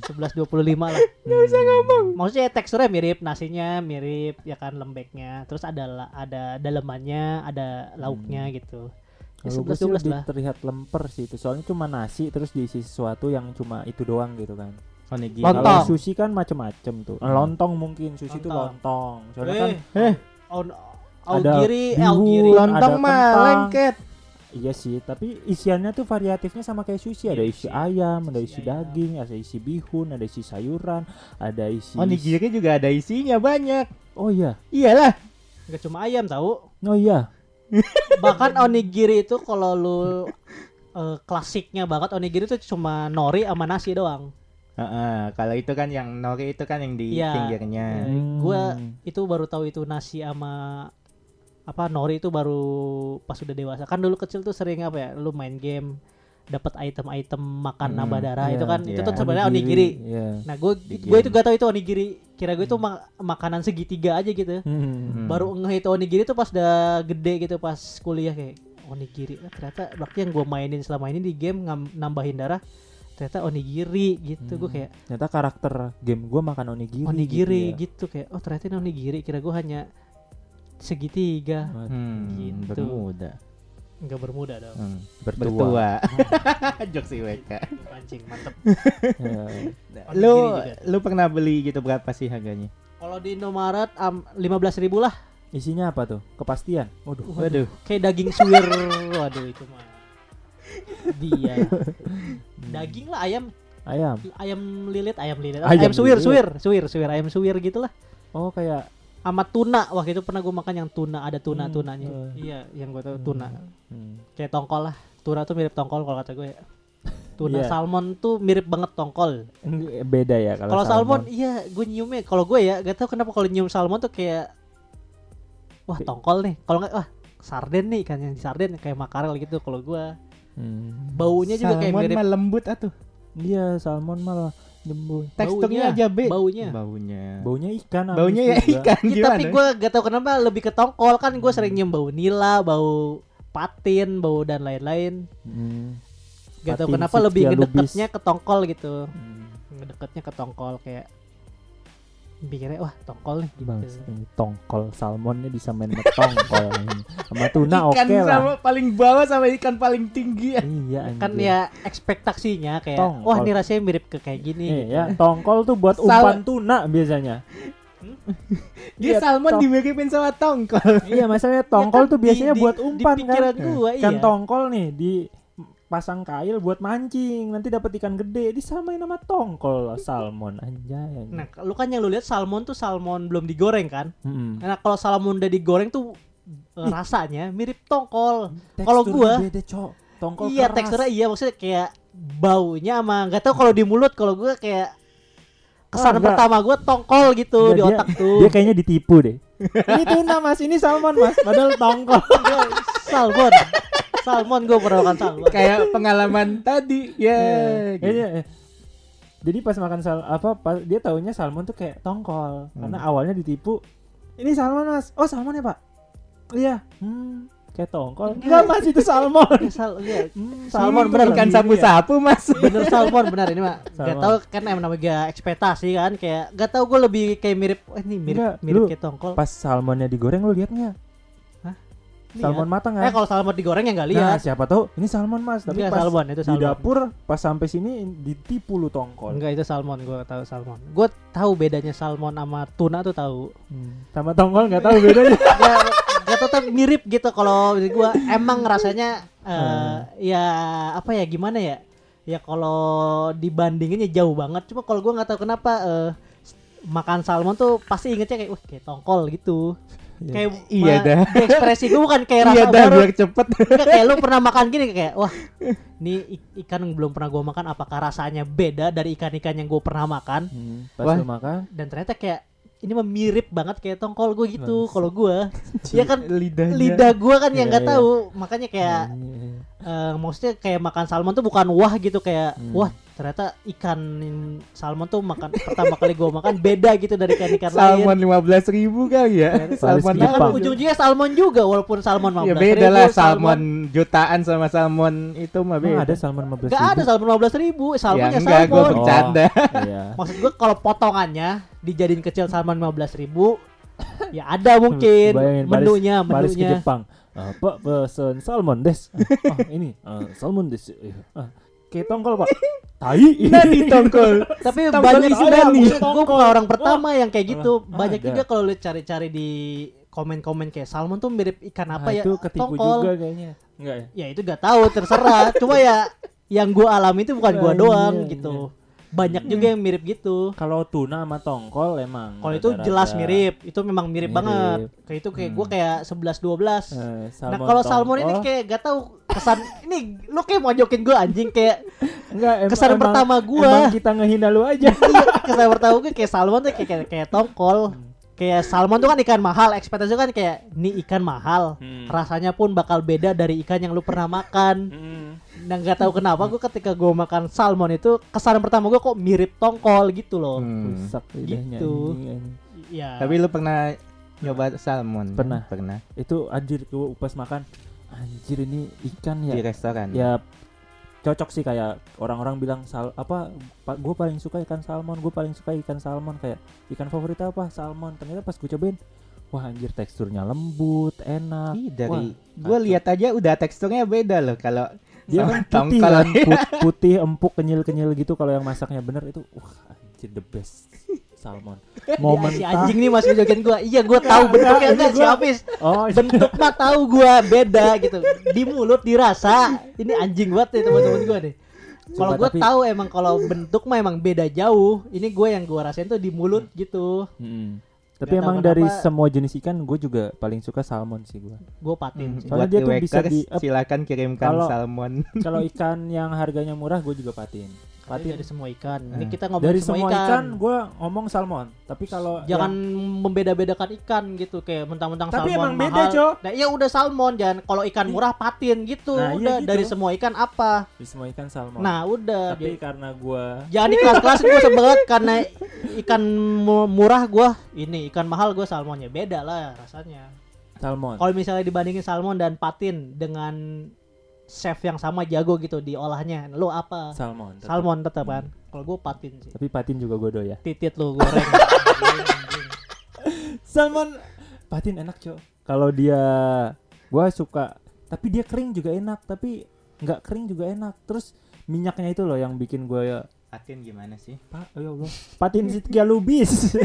11.25 lah. Nggak bisa ngomong. Maksudnya teksturnya mirip, nasinya mirip, ya kan lembeknya. Terus ada ada dalemannya, ada lauknya gitu. Ya, Kalau gue 11 sih 12 lebih lah. terlihat lemper sih itu. Soalnya cuma nasi terus diisi sesuatu yang cuma itu doang gitu kan. Onigiri. Lontong. Kalau sushi kan macem-macem tuh. Lontong mungkin sushi itu Lontong. lontong. Soalnya kan Eh, on, augiri, eh, bihun, lontong mah lengket. Iya sih, tapi isiannya tuh variatifnya sama kayak sushi. Ada Iya, isi ayam, ada isi daging, ada isi bihun, ada isi sayuran, ada isi. Onigiri juga ada isinya banyak. Oh iya, Iyalah. Gak cuma ayam tahu. oh iya. Bahkan onigiri itu kalau lu eh, klasiknya banget onigiri itu cuma nori sama nasi doang. Heeh, kalau itu kan yang nori itu kan yang di Iya. pinggirnya. Hmm. Gua itu baru tahu itu nasi sama apa nori itu baru pas udah dewasa. Kan dulu kecil tuh sering apa ya? Lu main game dapat item-item makan Hmm, nabadara iya, itu kan itu iya. tuh sebenarnya onigiri. Iya. Nah, gue gue itu gak tahu itu onigiri. Kira gue itu ma- makanan segitiga aja gitu. Hmm. Hmm. Baru ngeh itu onigiri tuh pas udah gede gitu pas kuliah kayak onigiri. Ah, ternyata berarti yang gue mainin selama ini di game nambahin darah ternyata onigiri gitu. Gue Hmm. kayak Ternyata karakter game gua makan onigiri. onigiri gitu ya. gitu, kayak oh ternyata ini onigiri. Kira gue hanya segitiga. Waduh, Hmm, Gitu. bermuda. Enggak bermuda dong. Hmm. Bertua. Bertua. Jokes IWK. Pancing mantep. Ya. Lu lu pernah beli gitu berapa sih harganya? Kalau di Indomaret am, 15.000 ribu lah. Isinya apa tuh? Kepastian. Waduh. Waduh. Kayak daging suwir. Waduh itu mah. Dia. Daging lah ayam Ayam. ayam lilit, ayam lilit. Ayam Ayam, suwir, lilit. suwir, suwir, suwir, ayam suwir gitulah. Oh kayak Sama tuna. Waktu itu pernah gue makan yang tuna, ada tuna Hmm, tunanya. eh. Iya, yang gue tahu tuna. hmm. Kayak tongkol lah. Tuna tuh mirip tongkol kalau kata gue ya. Tuna Iya. salmon tuh mirip banget tongkol. Beda ya kalau Kalau salmon, iya gue nyiumnya. Kalau gue ya, gak tau kenapa kalau nyium salmon tuh kayak wah tongkol nih. Kalau nggak wah sarden nih kan yang sarden kayak makarel gitu. Kalau gue Hmm. baunya juga kayak Salmon mirip mah lembut atuh. Iya, salmon malah jembul. Teksturnya Baunya, aja be. baunya. Baunya. Baunya ikan. Baunya ya juga. ikan Ya, gimana? tapi gue gak tau kenapa lebih ke tongkol kan gue sering nyium bau nila, bau patin, bau dan lain-lain. Hmm. Gak tau kenapa lebih ngedeketnya ke tongkol gitu. Hmm. Ngedeketnya ke tongkol kayak pikirnya wah tongkol nih gitu. Bang, tongkol salmonnya bisa main sama tongkol. Sama tuna oke ikan lah. sama paling bawah sama ikan paling tinggi ya. Iya Kan anjir. ya ekspektasinya kayak Tongkol. wah ini rasanya mirip ke kayak gini. Eh, gitu. ya, tongkol tuh buat Sal- umpan tuna biasanya. Dia Iya, salmon dimiripin sama tongkol. iya, masalahnya Ya tongkol kan tuh biasanya di- buat umpan di kan. gua Kan iya. tongkol nih di pasang kail buat mancing, nanti dapat ikan gede, disamain sama tongkol salmon anjay. anjay. Nah, lu kan yang lu lihat salmon tuh salmon belum digoreng kan? Mm-mm. Nah, kalau salmon udah digoreng tuh eh, Ih. rasanya mirip tongkol. Kalau gua- beda, Cok. Tongkol iya, keras. teksturnya iya maksudnya kayak baunya sama nggak tahu kalau di mulut kalau gua kayak kesan enggak. pertama gua tongkol gitu Enggak, di dia- otak tuh. Dia kayaknya ditipu deh. ini tuna mas, ini salmon mas, padahal tongkol. Salmon. Salmon gua pernah makan salmon. Kayak pengalaman tadi. Ya. gitu. Kayaknya, eh, jadi pas makan sal apa pas, dia taunya salmon tuh kayak tongkol karena awalnya ditipu. Ini salmon mas, oh salmon ya pak? Iya, hmm, kayak tongkol. Enggak mas itu salmon. Sal iya. Hmm, Salmon tuh bener, Ikan gini ya. sapu-sapu mas. Bener salmon benar ini mah. Gak tahu kan emang namanya ekspektasi kan kayak gak tahu gue lebih kayak mirip eh, ini mirip Enggak, mirip lu kayak tongkol. Pas salmonnya digoreng lu? Hah? Salmon matang kan Eh kalau salmon digoreng ya nggak nah lihat. siapa tahu ini salmon mas tapi pas salmon itu di salmon. dapur pas sampai sini ditipu lu tongkol Enggak itu salmon, gua tahu salmon. Gua tahu bedanya salmon sama tuna tuh tahu. Hmm. sama tongkol nggak tahu bedanya Gak, gak tetap mirip gitu kalau di gua emang rasanya eh Hmm. ya apa ya gimana ya? Ya kalau dibandingin ya jauh banget. Cuma kalau gua nggak tahu kenapa eh, makan salmon tuh pasti ingetnya kayak wah kayak tongkol gitu. Kayak Iya dah. ekspresi gua bukan kayak Iya rasa dah baru. biar cepet. Enggak kayak lu pernah makan gini kayak wah ini ik- ikan yang belum pernah gua makan apakah rasanya beda dari ikan-ikan yang gua pernah makan Hmm, pas Wah. lu makan dan ternyata kayak ini mah mirip banget kayak tongkol gue gitu kalau gua ya kan lidahnya. lidah gua kan yang Iya, nggak iya. tahu makanya kayak Iya. eh, maksudnya kayak makan salmon tuh bukan wah gitu kayak Hmm. wah ternyata ikan salmon tuh makan pertama kali gua makan beda gitu dari ikan ikan Salmon lain lima belas ribu kali ya. Salmon Paling ya kan ujung-ujungnya salmon juga walaupun salmon 15 Ya beda lah salmon jutaan sama salmon itu mah beda. ada salmon 15 Gak ada salmon 15 ribu salmon Ya ya, enggak, gua salmon bercanda. iya. maksud gua kalau potongannya dijadiin kecil salmon 15 ribu ya ada mungkin Bayangin, baris- menunya Baris ke menunya Jepang. Ah, Pak pesen salmon des. Ah, ini ah, salmon des. Iya. Ah, kayak tongkol pak. Tai. Di tongkol. tapi Tongkol banyak nih. maksud gua bukan orang pertama yang kayak gitu banyak ada. juga kalau lu cari-cari di komen-komen kayak salmon tuh mirip ikan apa Ah, ya itu ketipu tongkol juga kayaknya. Enggak ya? ya itu gak tahu terserah cuma ya yang gua alami itu bukan gua Iya, doang iya, gitu banyak juga yang mirip gitu Kalau tuna sama tongkol emang. kalau itu jelas mirip itu memang mirip, Mirip. banget kayak itu kayak Hmm. kayak 11 12 eh, Nah kalau salmon ini kayak gak tahu kesan ini lu kayak mojokin gue anjing kayak enggak em- kesan emang- pertama. Emang kita ngehina lu aja. iya, kesan pertama gue kayak salmon tuh kayak kayak, kayak tongkol kayak salmon tuh kan ikan mahal ekspektasi kan kayak ini ikan mahal Hmm. rasanya pun bakal beda dari ikan yang lu pernah makan Hmm. nah nggak tahu kenapa gue ketika gue makan salmon itu kesan pertama gue kok mirip tongkol gitu loh Hmm. Rusak lidahnya, Gitu. Iya. Tapi lu pernah nyoba salmon? Pernah. Pernah. Itu anjir gua pas makan anjir ini ikan ya. Di restoran. ya cocok sih kayak orang-orang bilang sal apa gue paling suka ikan salmon gue paling suka ikan salmon. Kayak ikan favorit apa? Salmon. Ternyata pas gue cobain wah anjir teksturnya lembut enak. Ih, dari gue lihat aja udah teksturnya beda loh kalau dia kan putih kan? put- putih empuk kenyal kenyal gitu kalau yang masaknya. Bener itu wah anjir the best salmon. Mau Ya, si anjing nih masih jokin gue iya gue tahu bentuknya enggak si gua- Hafiz. Oh bentuk mah tahu gua beda gitu. Di mulut dirasa. Ini anjing banget nih teman-teman gua nih. Kalau gua tapi- tahu emang kalau bentuk mah emang beda jauh. Ini gue yang gua rasain tuh di mulut gitu. Mm-mm. tapi tahu emang dari kenapa- semua jenis ikan gue juga paling suka salmon sih gue gue patin sih. Soalnya Buat dia tuh bisa di silakan kirimkan Kalau- salmon. kalau ikan yang harganya murah gue juga patin patin dari semua ikan. Ini kita ngomong dari semua, semua ikan, ikan, gue ngomong salmon. Tapi kalau jangan yang- membeda-bedakan ikan gitu kayak mentang-mentang Tapi salmon emang beda, mahal. Cok. nah iya udah salmon jangan. Kalau ikan murah patin gitu. Nah, iya udah gitu. dari semua ikan apa? Di semua ikan salmon. Nah udah. Tapi Jadi- karena gue Jangan kelas-kelas gue sebet karena ikan mu- murah gue ini ikan mahal gue salmonnya. Beda lah rasanya. salmon. Kalau misalnya dibandingin salmon dan patin dengan chef yang sama jago gitu diolahnya, lo apa? salmon tetap. Salmon tetap kan. Kalau gue patin sih. tapi patin juga gue doya Titit lo goreng. salmon patin enak cok kalau dia gue suka tapi dia kering juga enak tapi nggak kering juga enak terus minyaknya itu loh yang bikin gue ya Patin gimana sih? Pak, ya Allah. Patin Sitkia Lubis.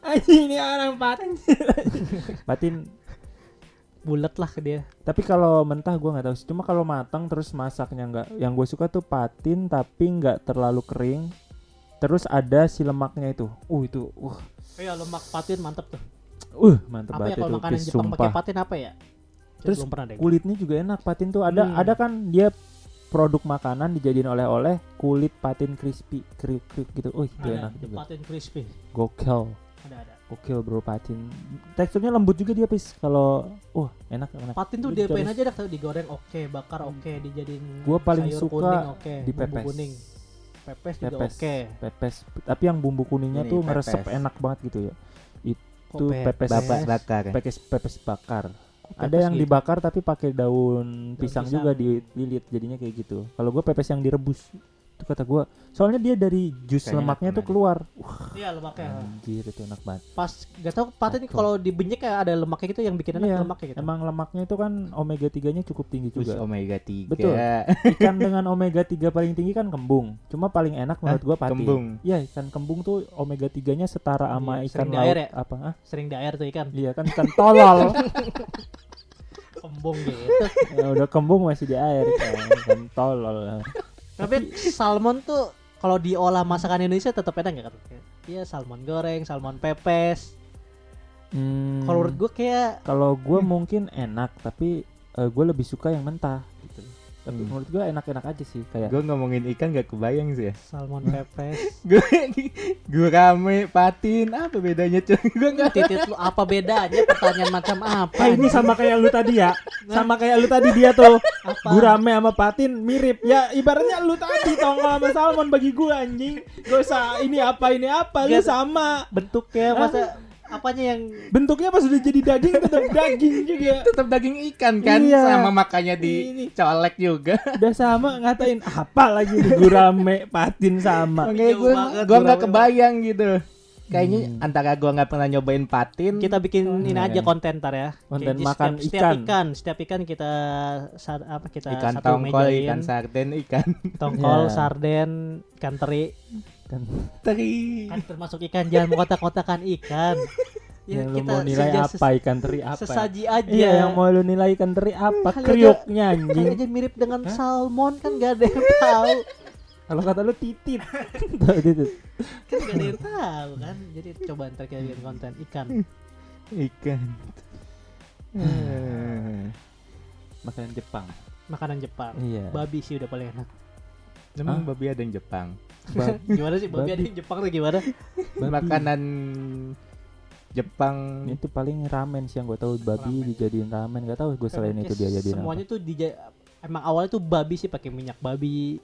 Anjing ini orang patin. patin Bulet lah ke dia. tapi kalau mentah gua nggak tahu sih cuma kalau matang terus masaknya nggak yang gue suka tuh patin tapi nggak terlalu kering terus ada si lemaknya itu uh itu uh Iya lemak patin mantep tuh. uh mantep Apa ya banget kalau itu makanan Jepang pakai patin apa ya? Terus belum pernah deh. kulitnya juga enak patin tuh ada Hmm. ada kan dia produk makanan dijadiin oleh-oleh kulit patin crispy kriuk kriuk gitu uh itu Ada, enak juga patin crispy. gokil Ada ada. Gokil bro patin teksturnya lembut juga dia pis kalau uh enak enak Patin tuh diapain aja dah tahu digoreng oke, bakar oke, dijadiin Gua paling sayur suka kuning oke, bumbu dipepes. kuning. Pepes juga Pepes. oke. pepes tapi yang bumbu kuningnya Ini tuh ngeresep pepes. enak banget gitu ya Itu pepes. Bapak bakar. pepes pepes bakar Kok ada pepes yang gitu? dibakar tapi pakai daun pisang, pisang. juga dililit jadinya kayak gitu kalau gue pepes yang direbus Itu kata gua. Soalnya dia dari jus Kayaknya lemaknya enak tuh keluar. Iya lemaknya. Anjir itu enak banget. Pas gak tau paten kalau dibenyek kayak ada lemaknya gitu yang bikin enak Iya, lemaknya gitu. Emang lemaknya itu kan omega 3-nya cukup tinggi Terus juga. omega 3. Betul. Ikan dengan omega 3 paling tinggi kan kembung. Cuma paling enak menurut gua patin. kembung. Iya, ikan kembung tuh omega 3-nya setara sama Iya, ikan sering di laut air ya? apa? ah? Sering di air tuh ikan. Iya kan ikan tolol. Kembung gitu. ya, udah kembung masih di air kan. Ikan tolol. Tapi salmon tuh kalau diolah masakan Indonesia tetap enak gak kan? Iya salmon goreng, salmon pepes. Hmm, Kalau menurut gue kayak kalau gue mungkin enak tapi gue lebih suka yang mentah. Tapi Hmm. menurut gue enak-enak aja sih kayak Gue ngomongin ikan gak kebayang sih ya. salmon pepes. Gue gue rame patin apa bedanya cuy? Gue nggak Titit lu apa bedanya? Pertanyaan macam apa? Ah, ini sama kayak lu tadi ya. Sama kayak lu tadi dia tuh. Apa? Gurame sama patin mirip. Ya ibaratnya lu tadi tongkol sama salmon bagi gua anjing. Gak usah ini apa ini apa lu Gak- sama. bentuknya masa apanya yang Bentuknya pas udah jadi daging tetap daging juga. tetap daging ikan kan Iya. sama makanya Ini. dicolek juga. Udah sama ngatain apa lagi di gurame patin sama. Makanya gue banget gue nggak kebayang gitu. Kayaknya Hmm. antara gue nggak pernah nyobain patin. kita bikin ini Iya. aja konten ntar ya. Konten Jadi makan setiap, setiap ikan. ikan, setiap ikan kita sa- apa kita ikan satu tongkol, mejain. ikan sarden, ikan tongkol, Ya. sarden, ikan teri. Kan teri. Kan termasuk ikan jangan kotak-kotakan ikan. Ya, yang lu mau nilai apa ikan teri apa? Sesaji aja. Iya, yang mau lu nilai ikan teri apa? Aja- Kriuknya anjing. aja mirip dengan salmon kan gak ada yang tahu. Kalau kata lu titit. Tuh, titit. Kan gak ada yang tahu kan. Jadi coba ntar kita bikin konten ikan. Ikan. Makanan Jepang. Makanan Jepang. Iya. Babi sih udah paling enak. Emang Hah? babi ada yang Jepang. Ba- Gimana sih babi, ada yang Jepang tuh gimana? babi. Makanan Jepang. itu paling ramen sih yang gue tahu babi Ramen. dijadiin ramen gak tahu gue selain itu dia jadiin semuanya tuh di emang awalnya tuh babi sih pakai minyak babi,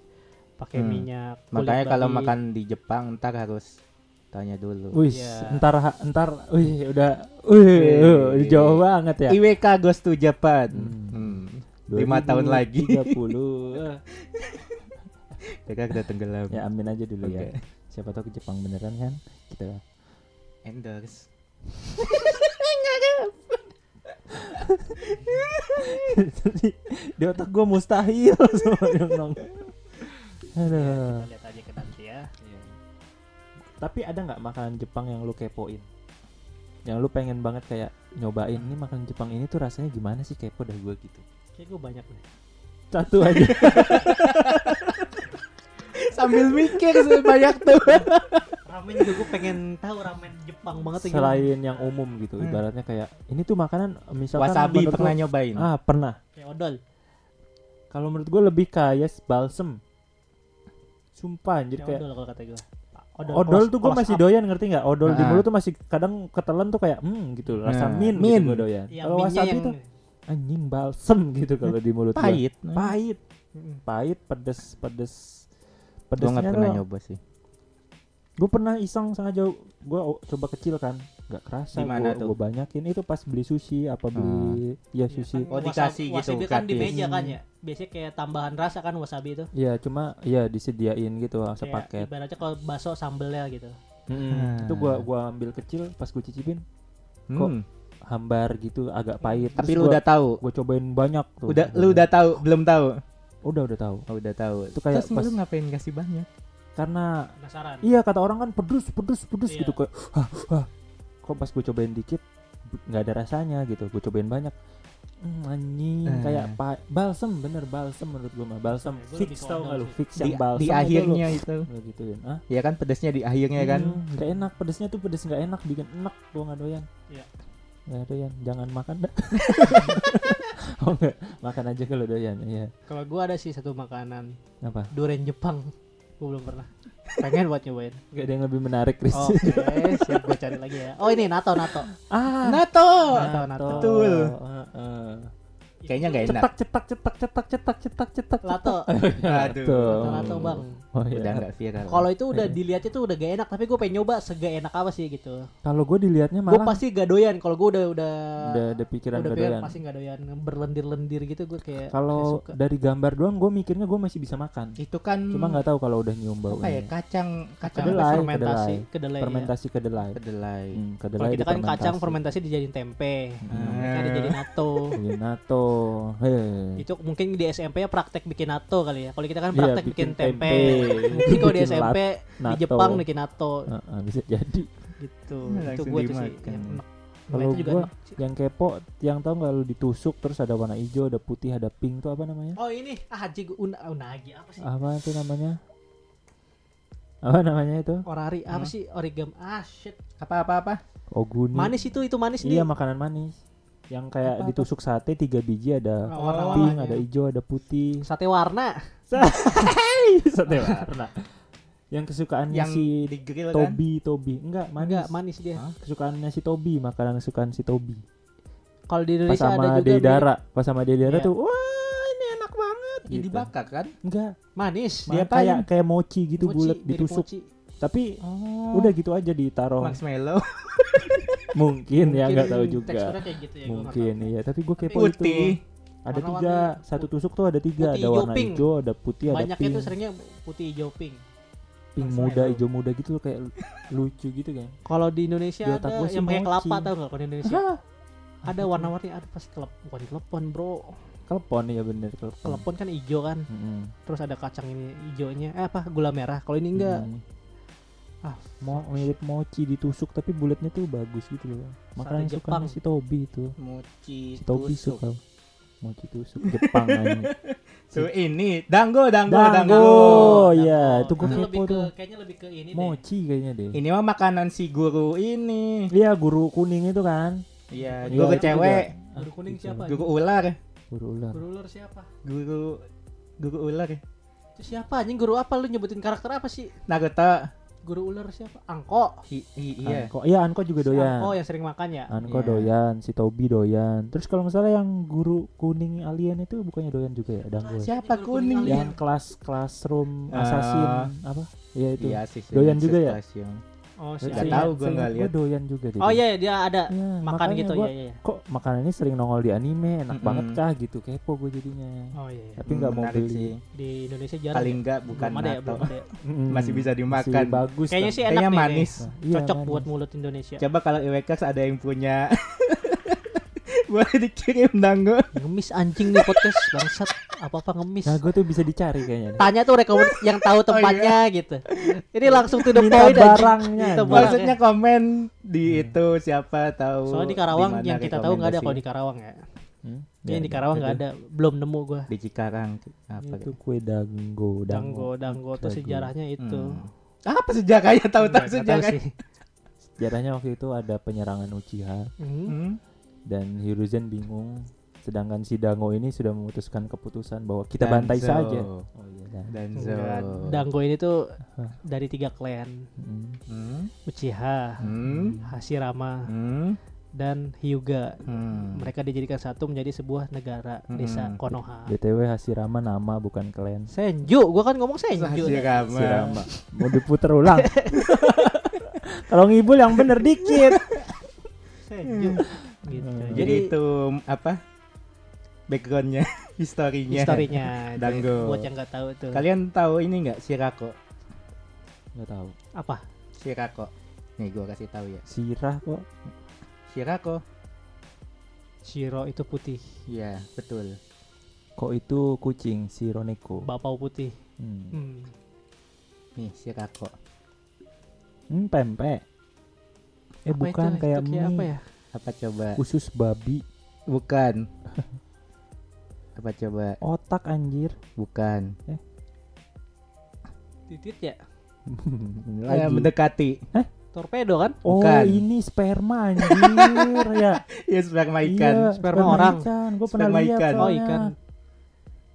pakai Hmm. minyak. Makanya kalau makan di Jepang ntar harus tanya dulu. Wih, Iya. entar entar, wih udah, wih, Wih. jauh banget ya. IWK goes to Japan. Hmm. Hmm. Lima tahun lagi. 30 Mereka udah tenggelam. ya amin aja dulu ya. Oke. Siapa tahu ke Jepang beneran kan? Kita Endorse. di otak gue mustahil semua yang nong. Aduh. Kita lihat aja ke nanti ya. Tapi ada nggak makanan Jepang yang lu kepoin? Yang lu pengen banget kayak nyobain ini makanan Jepang ini tuh rasanya gimana sih kepo dah gue gitu. Kayak gue banyak nih. Satu aja. Sambil mikir sebanyak tuh. Ramen juga gue pengen tahu ramen Jepang banget tuh gimana. Selain yang umum gitu, Hmm. ibaratnya kayak ini tuh makanan misalkan Wasabi pernah lu- nyobain? Ah, pernah. Kayak odol. Kalau menurut gue lebih kayak balsem. Sumpah anjir Kayak kayak odol kalau kata gue. odol tuh gue masih doyan ngerti nggak? Odol di Ah. mulut tuh masih kadang ketelan tuh kayak hmm gitu rasa Nah, min, min. gitu gue doyan. Yang Kalau wasabi yang tuh anjing balsem gitu kalau di mulut gua. Pahit. Pahit, Mm. pahit, pedes, pedes. Gue Pedesnya nggak pernah tuh nyoba sih. gue pernah iseng sengaja gue coba kecil kan nggak kerasa Di mana gue tuh? gue banyakin itu pas beli sushi apa beli ya sushi Oh, dikasih gitu, wasabi kan di meja kan ya. Biasanya kayak tambahan rasa kan wasabi itu. ya cuma ya disediain gitu Kayak sepaket ibaratnya kalau bakso sambelnya gitu. Mm, itu gua gua ambil kecil pas gue cicipin Kok Hmm. hambar gitu agak pahit Tapi lu udah tahu. gue cobain banyak tuh Udah lu udah tahu, belum tahu. Udah udah tahu Oh, udah tahu. Itu kayak Terus pas- lu ngapain kasih banyak? karena Penasaran. iya kata orang kan pedes pedes pedes Iya. gitu kayak hah, hah. kok pas gue cobain dikit nggak ada rasanya gitu gue cobain banyak Hmm, anjing Eh. kayak pa- balsem bener balsem menurut gue mah balsem Gua lebih fix tau nggak lu fix Di, yang balsem di itu akhirnya itu. lu Lu gituin ah Ya kan pedesnya di akhirnya kan. Hmm, nggak enak pedesnya tuh pedes nggak enak bikin enak gua nggak doyan Iya. Nggak doyan jangan makan dah oh enggak makan aja kalau doyan iya Kalau gue ada sih satu makanan apa durian Jepang. Gue belum pernah. Pengen buat nyobain. nggak ada yang lebih menarik Chris Oke, siap gue cari lagi ya. Oh ini nato nato. ah Nato. Nato nato. Betul. Heeh. Kayaknya nggak enak. cetak cetak cetak cetak cetak cetak cetak Lato. Aduh. Lato bang. oh, iya. Udah nggak viral. Kalau itu udah dilihatnya tuh udah gak enak, tapi gue pengen nyoba sega enak apa sih gitu. kalau gue dilihatnya Gue malah pasti gak doyan. Kalau gue udah udah udah ada pikiran udah kedoyan. pikir pasti gak doyan berlendir-lendir gitu gue kayak kalau dari gambar doang gue mikirnya gue masih bisa makan itu kan cuma nggak tahu kalau udah nyium baunya apa ya kacang kacang Kedelai, fermentasi kedelai. kedelai. ya. fermentasi kedelai kedelai. hmm, Kalau kita kan kacang fermentasi dijadiin tempe, Hmm. mereka dijadiin nato. Iya, nato hei Itu mungkin di SMP ya praktek bikin nato kali ya. Kalau kita kan Iya, praktek bikin bikin, tempe. tempe. Mungkin kalau di SMP di. Jepang bikin nato Heeh, bisa jadi gitu. Hmm, itu gue tuh sih yang enak. Kalau gua- yang kepo yang tahu nggak lu ditusuk terus ada warna hijau ada putih ada pink tuh apa namanya Oh ini ah haji una, unagi apa sih? apa itu namanya apa namanya itu Orari apa sih origami? Ah shit. Apa apa apa? oguni Manis itu itu manis iya nih. makanan manis yang kayak Apa-apa? ditusuk sate tiga biji ada Oh, warna-warnanya. pink ada hijau ada putih Sate warna. sate warna yang kesukaannya Yang si grill kan? Tobi Tobi enggak manis Enggak manis dia. Hah? kesukaannya si Tobi makanan kesukaan si Tobi Kalau di pas Indonesia ada sama juga Deidara pas sama Deidara Iya. tuh wah ini enak banget gitu. dibakar kan? enggak manis. dia kayak kayak mochi gitu Mochi, bulat ditusuk mochi. tapi Oh. udah gitu aja ditaruh marshmallow mungkin ya nggak tahu juga kayak gitu ya. mungkin iya tapi gue kepo putih. itu ada Warna-warni tiga satu tusuk tuh ada tiga putih, ada warna pink. hijau ada putih ada Banyaknya pink tuh seringnya putih hijau pink. pink muda hijau muda gitu loh, kayak lucu gitu kan Kalau di Indonesia Di ada yang pakai kelapa tau nggak kalau di Indonesia? Ada warna-warni ada pasti kelep bukan telepon bro. telepon ya bener telepon Telepon kan hijau kan. Mm-mm. Terus ada kacang ini hijaunya. Eh apa gula merah. Kalau ini enggak. Mm. Ah, mau mirip mochi ditusuk tapi bulatnya tuh bagus gitu loh makanya suka Jepang. si Tobi itu Mochi si Tobi tusuk. suka mochi tusuk Jepang aja Tuh ini dango dango Dango, dango. iya itu gue Itu kepo lebih ke tuh kayaknya lebih ke ini deh. mochi kayaknya deh Ini mah makanan si guru ini. iya guru kuning itu kan Iya, Iya, guru itu cewek, Guru kuning siapa? guru ular, guru ular Guru ular siapa? guru guru ular. Itu siapa anjing guru apa lu nyebutin karakter apa sih? Naruto. Guru ular siapa? Angko. I- i- iya. Anko iya Anko juga Si doyan Angko yang sering makan ya? Anko Iya. doyan si Tobi doyan terus kalau misalnya yang guru kuning alien itu bukannya doyan juga ya Dango ya? Siapa Guru kuning yang kelas classroom Ah. assassin apa iya itu Iya sih. Doyan juga ya? Stasiun. Oh, si Nggak Alien. tahu, gua nggak lihat. doyan juga deh Oh dia. iya dia ada Iya, makan gitu gua, ya iya. kok makanan ini sering nongol di anime enak Mm-mm. banget kah gitu kepo gue jadinya Oh iya. iya. tapi nggak mau Menarik beli sih. Di Indonesia jarang. Paling ya? enggak bukan belum ada ya, belum ada. ya. Mm-mm. Masih bisa Masih dimakan. bagus Kayaknya sih enak Kayaknya nih. manis. Nah, iya, Cocok manis. buat mulut Indonesia. Coba kalau Iwekas ada yang punya boleh dikirim dango. Ngemis anjing nih podcast bangsat. Apa-apa ngemis. nah gue tuh bisa dicari kayaknya Tanya tuh rekomend yang tahu tempatnya gitu. Ini langsung to the Minta point barangnya, Minta. Maksudnya komen di itu siapa tahu. Soalnya di Karawang yang kita tahu nggak ada kalau di. Karawang ya. Hmm? Yang di Karawang nggak ada, belum nemu gua. di Cikarang apa itu kue dango Dango, dango tuh sejarahnya itu. Hmm. Apa sejarahnya tahu tahu Nggak tahu sejarah? sih. sejarahnya waktu itu ada penyerangan Uchiha Hmm. Dan Hiruzen bingung sedangkan si Dango ini sudah memutuskan keputusan bahwa kita Danzo. bantai saja oh iya. Danzo. Dango ini tuh dari tiga klan. Hmm. Uchiha, Hmm. Hashirama, Hmm. dan Hyuga. Hmm. Mereka dijadikan satu menjadi sebuah negara Hmm. desa Konoha. BTW Hashirama nama bukan klan Senju, gua kan ngomong Senju. Hashirama. Hashirama mau diputer ulang kalau ngibul yang bener dikit Senju. Gitu. Hmm. Jadi itu apa? Backgroundnya, historinya. historinya itu. Dango. buat yang nggak tahu tuh. Kalian tahu ini nggak Shirako? nggak tahu apa? Shirako. Nih gua kasih tahu ya. sirah kok Shirako. Shiro itu putih, Iya, betul. kok itu kucing si Roneko bapau putih. hmm. Hmm. Nih Shirako. Hmm, pempek eh Apa bukan itu? kayak Itu mie apa ya? Apa coba? khusus babi Bukan. Apa coba? otak anjir Bukan. Titit ya? lagi Ya, mendekati. Torpedo kan? oh Bukan. ini sperma anjir ya Ya sperma ikan. Iya, Sperma orang. ikan gue pernah Sperma lihat ikan. Oh soalnya. ikan.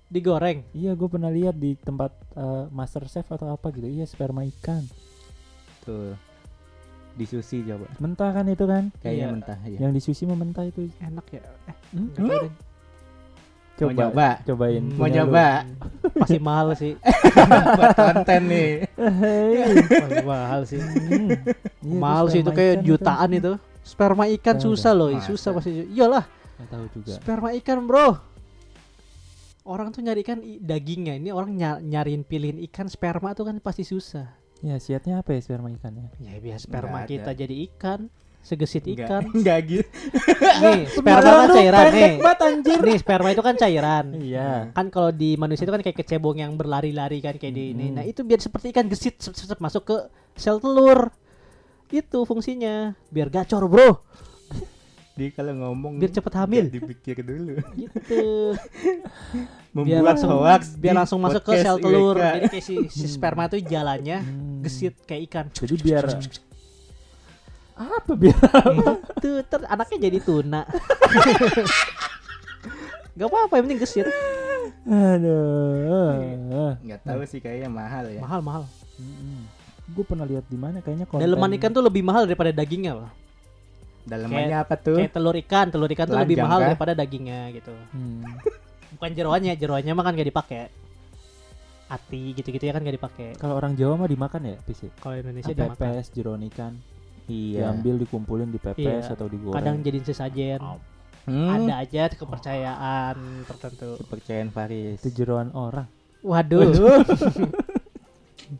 Digoreng. iya gue pernah lihat di tempat eh, master chef atau apa gitu iya sperma ikan Tuh. Di sushi coba. mentah kan itu kan Kayaknya Iya. mentah ya. yang di sushi mah mentah itu Enak ya? Eh, Hmm? nggak tahu deh. Coba, nyoba? cobain. Mau nyoba? Pasti mahal sih. Buat konten nih. Pasti mahal sih. Hmm. Iya, mahal terus sih itu sperma kayak ikan jutaan itu. Sperma ikan Tahu susah loh, Masa? susah pasti. Iyalah, tahu juga. sperma ikan, Bro. Orang tuh nyari ikan dagingnya. Ini orang ny- nyariin pilihin ikan sperma tuh kan pasti susah. Ya, siatnya apa ya sperma ikannya? Ya biar sperma Nggak kita ada. jadi ikan, segesit ikan. Enggak gitu. Nih, sperma kan cairan nih. banget anjir. Nih, sperma itu kan cairan. Iya. Kan kalau di manusia itu kan kayak kecebong yang berlari-lari kan kayak di ini. Mm. Nah, itu biar seperti ikan gesit masuk ke sel telur. Itu fungsinya, biar gacor, Bro. Dia kalau ngomong Biar cepet hamil. dipikir dulu. Gitu. Membuat biar langsung hoax biar langsung masuk ke sel telur. IWK. Jadi kayak si, si sperma itu jalannya Hmm. gesit kayak ikan. Jadi biar apa biar Tuh, ter anaknya jadi tuna. Gak apa-apa, yang penting gesit. aduh. Nggak tahu sih kayaknya mahal ya. Mahal, mahal. Gue pernah lihat di mana kayaknya konten. Daleman ikan tuh lebih mahal daripada dagingnya loh. Dalamannya apa tuh? Kayak telur ikan, telur ikan tuh lebih Telanjang mahal kah? daripada dagingnya gitu. Hmm. Bukan jeroannya, jeroannya mah kan gak dipakai. Ati gitu-gitu ya kan gak dipakai. Kalau orang Jawa mah dimakan ya, PC. Kalau Indonesia dimakan. Pepes, jeroan ikan, Iya. diambil, dikumpulin, dipepes Iya. atau digoreng. Kadang jadiin sesajen. Hmm. Ada aja kepercayaan tertentu. Kepercayaan Faris. itu jeroan orang Waduh.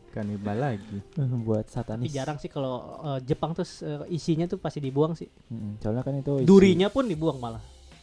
Kanibal lagi. buat Tapi satanis. jarang sih kalau eh, Jepang tuh eh, isinya tuh pasti dibuang sih. Mm, soalnya kan itu isi- Durinya pun dibuang malah.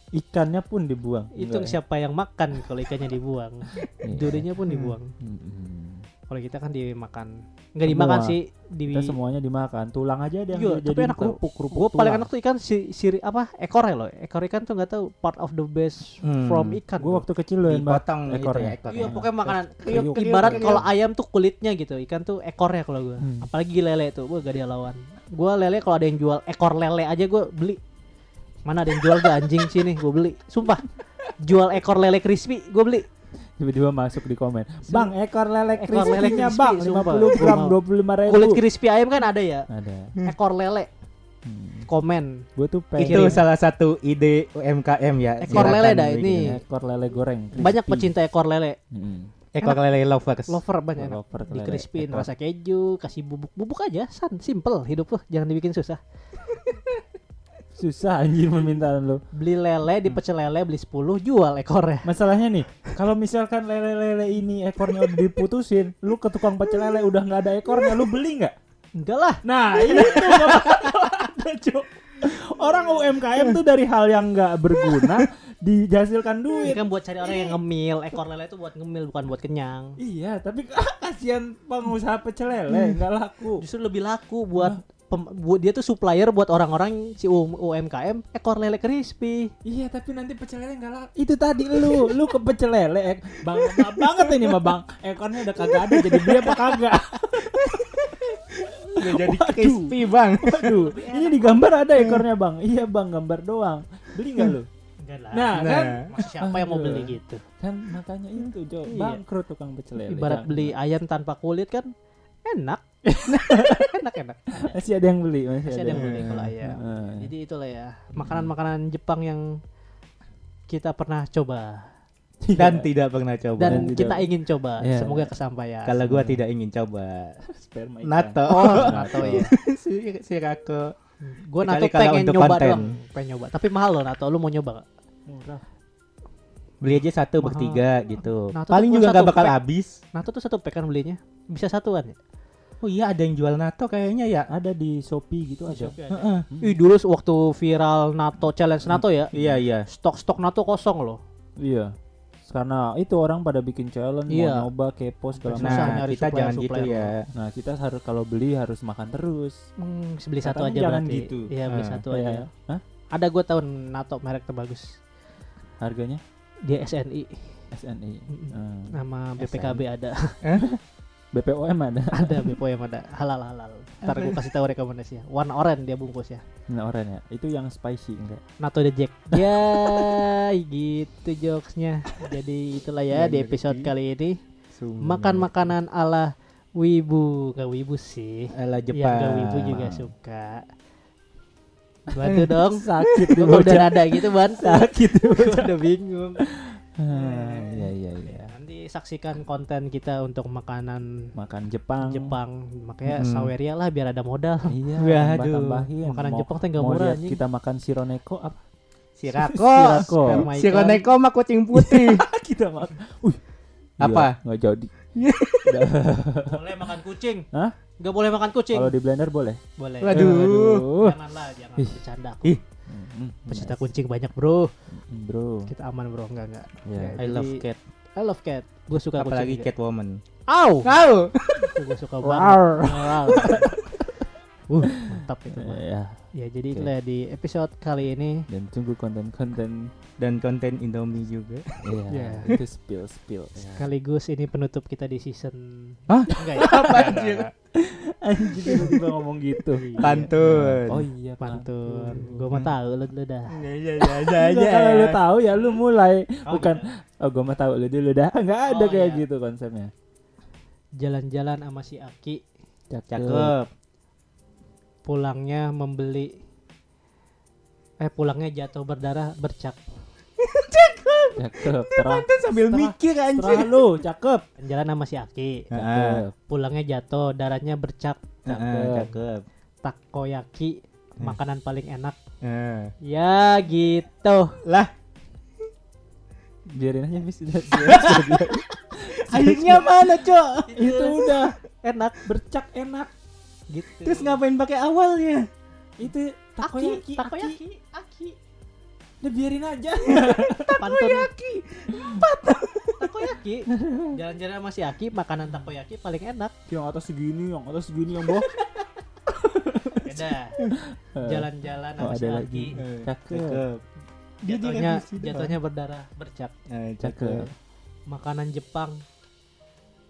ikannya pun dibuang. Itu Enggak ya? siapa yang makan kalau ikannya dibuang. Iya. Durinya pun dibuang. Mm-mm. Kalau kita kan dimakan. Enggak dimakan Semua. sih, di Kita semuanya dimakan, tulang aja ada yang Iya, jadi tapi enak tau. kerupuk kerupuk. Gue paling enak tuh ikan si, siri apa ekornya loh. Ekor ikan tuh nggak tahu part of the best Hmm. from ikan. Gue waktu kecil loh yang bak- Dipotong itu ekornya. ya. Iya pokoknya makanan Kriuk, kriuk, ibarat kriuk. kalau ayam tuh kulitnya gitu ikan tuh ekornya kalau gue Hmm. apalagi lele tuh gue gak dia lawan gue lele kalau ada yang jual ekor lele aja gue beli mana ada yang jual gak anjing sini gue beli sumpah jual ekor lele crispy gue beli tiba-tiba masuk di komen. Bang, ekor lele Ekor lele crispy-nya crispy, bang, sumpah. 50 gram, Gua 25 ribu. kulit crispy ayam kan ada ya Ada. ekor lele Hmm. komen Gue tuh Itu pengen salah satu ide UMKM ya. Ekor Silakan lele dah ini. ekor lele goreng. banyak crispy. pecinta ekor lele Mm-mm. Ekor lele lovers. lover banyak enak. Lover di crispin ekor. rasa keju kasih bubuk bubuk aja san simple hidup lo jangan dibikin susah Susah anjir permintaan lo. beli lele di pecel lele beli 10 jual ekornya Masalahnya nih, kalau misalkan lele-lele ini ekornya udah diputusin, lu ke tukang pecel lele udah nggak ada ekornya, lu beli nggak? enggak lah Nah, itu ada, Cuk. Orang UMKM tuh dari hal yang nggak berguna dihasilkan Ini duit. kan buat cari orang yang ngemil ekor lele itu buat ngemil bukan buat kenyang Iya, tapi kasihan pengusaha pecel lele nggak laku. justru lebih laku buat pem- dia tuh supplier buat orang-orang si UMKM ekor lele crispy Iya, tapi nanti pecel lele nggak laku. Itu tadi lu, lu ke pecel lele, ek. Bang, banget ini mah bang. Ekornya udah kagak ada, jadi beli apa kagak? Udah jadi crispy bang. Waduh, ini di gambar ada ekornya bang. Iya bang, gambar doang. Beli nggak lu? enggak lah Nah, kan Nah, Masih siapa yang mau beli gitu kan makanya itu Jo, Iya. bangkrut tukang pecel lele. ibarat beli ayam tanpa kulit kan enak enak enak masih ada yang beli, masih, masih ada yang beli kalau Hmm. ayam Heeh. jadi itulah ya makanan-makanan Jepang yang kita pernah coba Dan tidak pernah coba. dan tidak. kita ingin coba Iya. semoga kesampaian Kalau gua tidak ingin coba. sperma ikan. Nato. oh nato ya si, si Rako. gue Sekali nato pengen nyoba konten. doang pengen nyoba tapi mahal loh nato lu mau nyoba gak? Murah. Beli aja satu Mahal. bertiga gitu. Nato Paling juga satu gak bakal pack. habis. nato tuh satu pack kan belinya bisa satuan ya Oh iya ada yang jual nato kayaknya ya. Ada di Shopee gitu aja. Heeh. Ih dulu waktu viral nato challenge nato ya Iya iya. stok-stok nato kosong loh Iya. Karena itu orang pada bikin challenge Iya. mau nyoba kepo segala Susah macam. Nah nyari kita jangan supplier-supplier gitu ya. Nah, kita harus kalau beli harus makan terus. Hmm, beli satu Katanya aja jangan berarti. gitu. Iya, beli Ah, satu Iya. aja. Hah? Ada gue tahu nato merek terbagus. Harganya Dia SNI. SNI. Hmm. Nama BPKB ada. BPOM ada. ada BPOM ada. Halal halal. Ntar gue kasih tahu rekomendasinya. Warna oranye dia bungkusnya. Nah, oranye ya. Itu yang spicy enggak? Nato the Jack. Ya, gitu jokesnya. Jadi itulah ya Nggak di episode ngerti. kali ini. Sungguh. Makan makanan ala wibu. Gak wibu sih. ala Yang Jepang. gak wibu juga suka. Bantu dong. Sakit Gue udah ada gitu ban. Sakit. Gua udah bingung. Ah, iya iya iya. Saksikan konten kita untuk makanan Makan Jepang. Jepang. Makanya Hmm. saweria lah biar ada modal. Iya, Waduh. tambah-tambahin. Makanan Mau- Jepang mau murah anjing. kita makan sironeko apa? Sirako. Sirako. Sironeko sama kucing putih. kita makan. Wih. Apa? Iya, Nggak jadi. boleh makan kucing. Hah? Gak boleh makan kucing. Kalau di blender boleh. Boleh. Waduh. Janganlah, jangan Ih. bercanda. Ih. Mm, Pecinta kucing banyak, Bro. Bro. Kita aman, Bro. Enggak, enggak. Ya. I love cat. I love cat. Gue suka Apalagi kucing. Catwoman. Au. Kau. Gue suka banget. Wow. uh, mantap itu. mah. Ya. Ya, jadi Oke. itulah di episode kali ini Dan tunggu konten-konten. Dan konten Indomie juga. Iya. Ya. Itu spill spill. Ya. sekaligus ini penutup kita di season Hah? Enggak ya? Apa anjir? Tiba-tiba ngomong gitu. Pantun. Oh iya Pantun. Gue mah tahu lu, lu dah. Ya ya ya ya Enggak, ya. kalau lu tahu ya lu mulai Oh, bukan oh gua mah tahu lu dulu dah enggak ada Oh, kayak iya. gitu konsepnya Jalan-jalan sama si Aki Cakep. pulangnya membeli eh pulangnya jatuh berdarah bercak. cakep terang Pantun sambil Setelah- mikir anjir. terang lu cakep Jalan sama si Aki. Cakep Pulangnya jatuh, darahnya bercak. Heeh, Cakep. Takoyaki makanan paling enak. Heeh. Ya gitu. Lah, biarin aja bis udah akhirnya mana, Cok? itu udah Enak. bercak enak Gitu. Terus ngapain pakai awalnya? itu Takoyaki, takoyaki takoyaki, aki udah biarin aja pantun. Takoyaki. Jalan-jalan sama si Aki, makanan takoyaki paling enak. yang atas segini yang atas segini yang bawah Beda. Jalan-jalan oh sama si ada Aki. lagi Eh, cakep. Jatuhnya jatuhnya berdarah bercak. Eh, cakep Makanan Jepang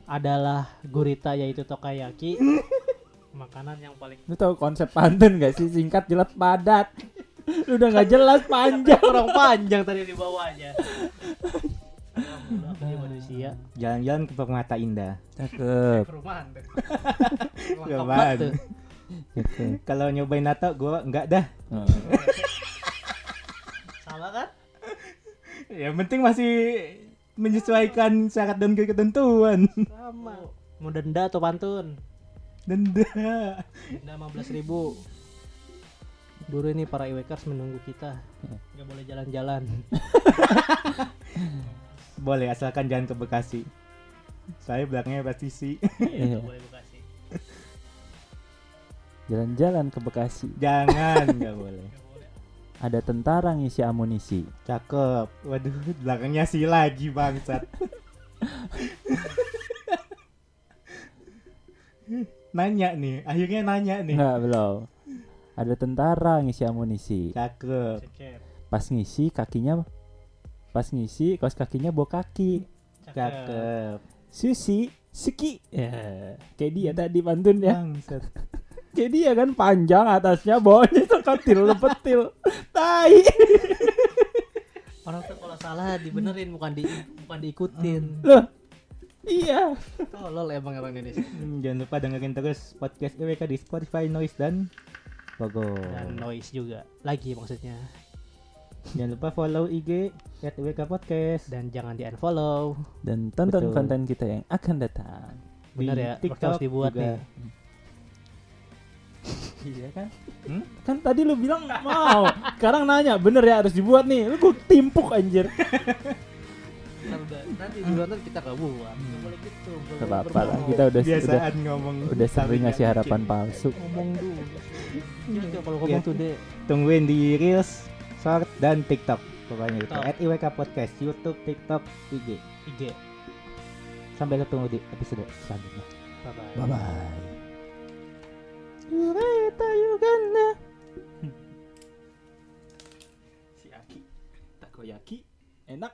adalah gurita yaitu tokayaki. Makanan yang paling lu tahu konsep pantun gak sih singkat jelas padat lu udah nggak jelas panjang kurang panjang tadi di bawahnya. Manusia Jalan-jalan ke Permata Indah. cakep perumahan Kalau nyobain nato gua enggak dah. Salah kan? Yang penting masih menyesuaikan syarat dan ketentuan. Sama. Mau denda atau pantun? Denda. Denda 15 ribu. Buru ini para iwekers menunggu kita. Ya. Gak boleh jalan-jalan. Boleh asalkan jangan ke Bekasi. Saya belakangnya pasti sih. Iya. Boleh Bekasi. jalan-jalan ke Bekasi jangan, enggak boleh. Ada tentara ngisi amunisi Cakep. Waduh, belakangnya si lagi bangsat. nanya nih, akhirnya nanya nih. Enggak belum ada tentara ngisi amunisi Cakep. Pas ngisi kakinya pas ngisi kaos kakinya bawa kaki Cakep. susi suki ya kayak dia tadi pantun ya Bangsat. kayak dia kan panjang atasnya bawahnya seketil lepetil tai Orang tuh kalau salah dibenerin bukan di bukan diikutin. loh iya Tolol emang orang Indonesia. Hmm, Jangan lupa dengerin terus podcast EWK di Spotify, Noise dan Pogo. Dan noise juga. Lagi maksudnya. Jangan lupa follow IG at EWK Podcast. Dan jangan di unfollow. dan tonton Betul. konten kita yang akan datang Bener Di ya, TikTok harus dibuat juga. nih. iya kan Hmm? kan tadi lu bilang nggak mau sekarang nanya bener ya harus dibuat nih lu gue timpuk anjir nanti di luar kita gak buat. Boleh gitu. apa-apa lah kita udah ngomong. udah sering ngasih harapan bikin. palsu Ngomong dulu. Jaga kalau Iya. ngomong tuh deh. Tungguin di Reels, Short, dan TikTok. Pokoknya itu. At IWK Podcast, YouTube, TikTok, IG. IG. Sampai ketemu di episode selanjutnya. Bye bye. bye bye Yureta Uganda. si Aki takoyaki enak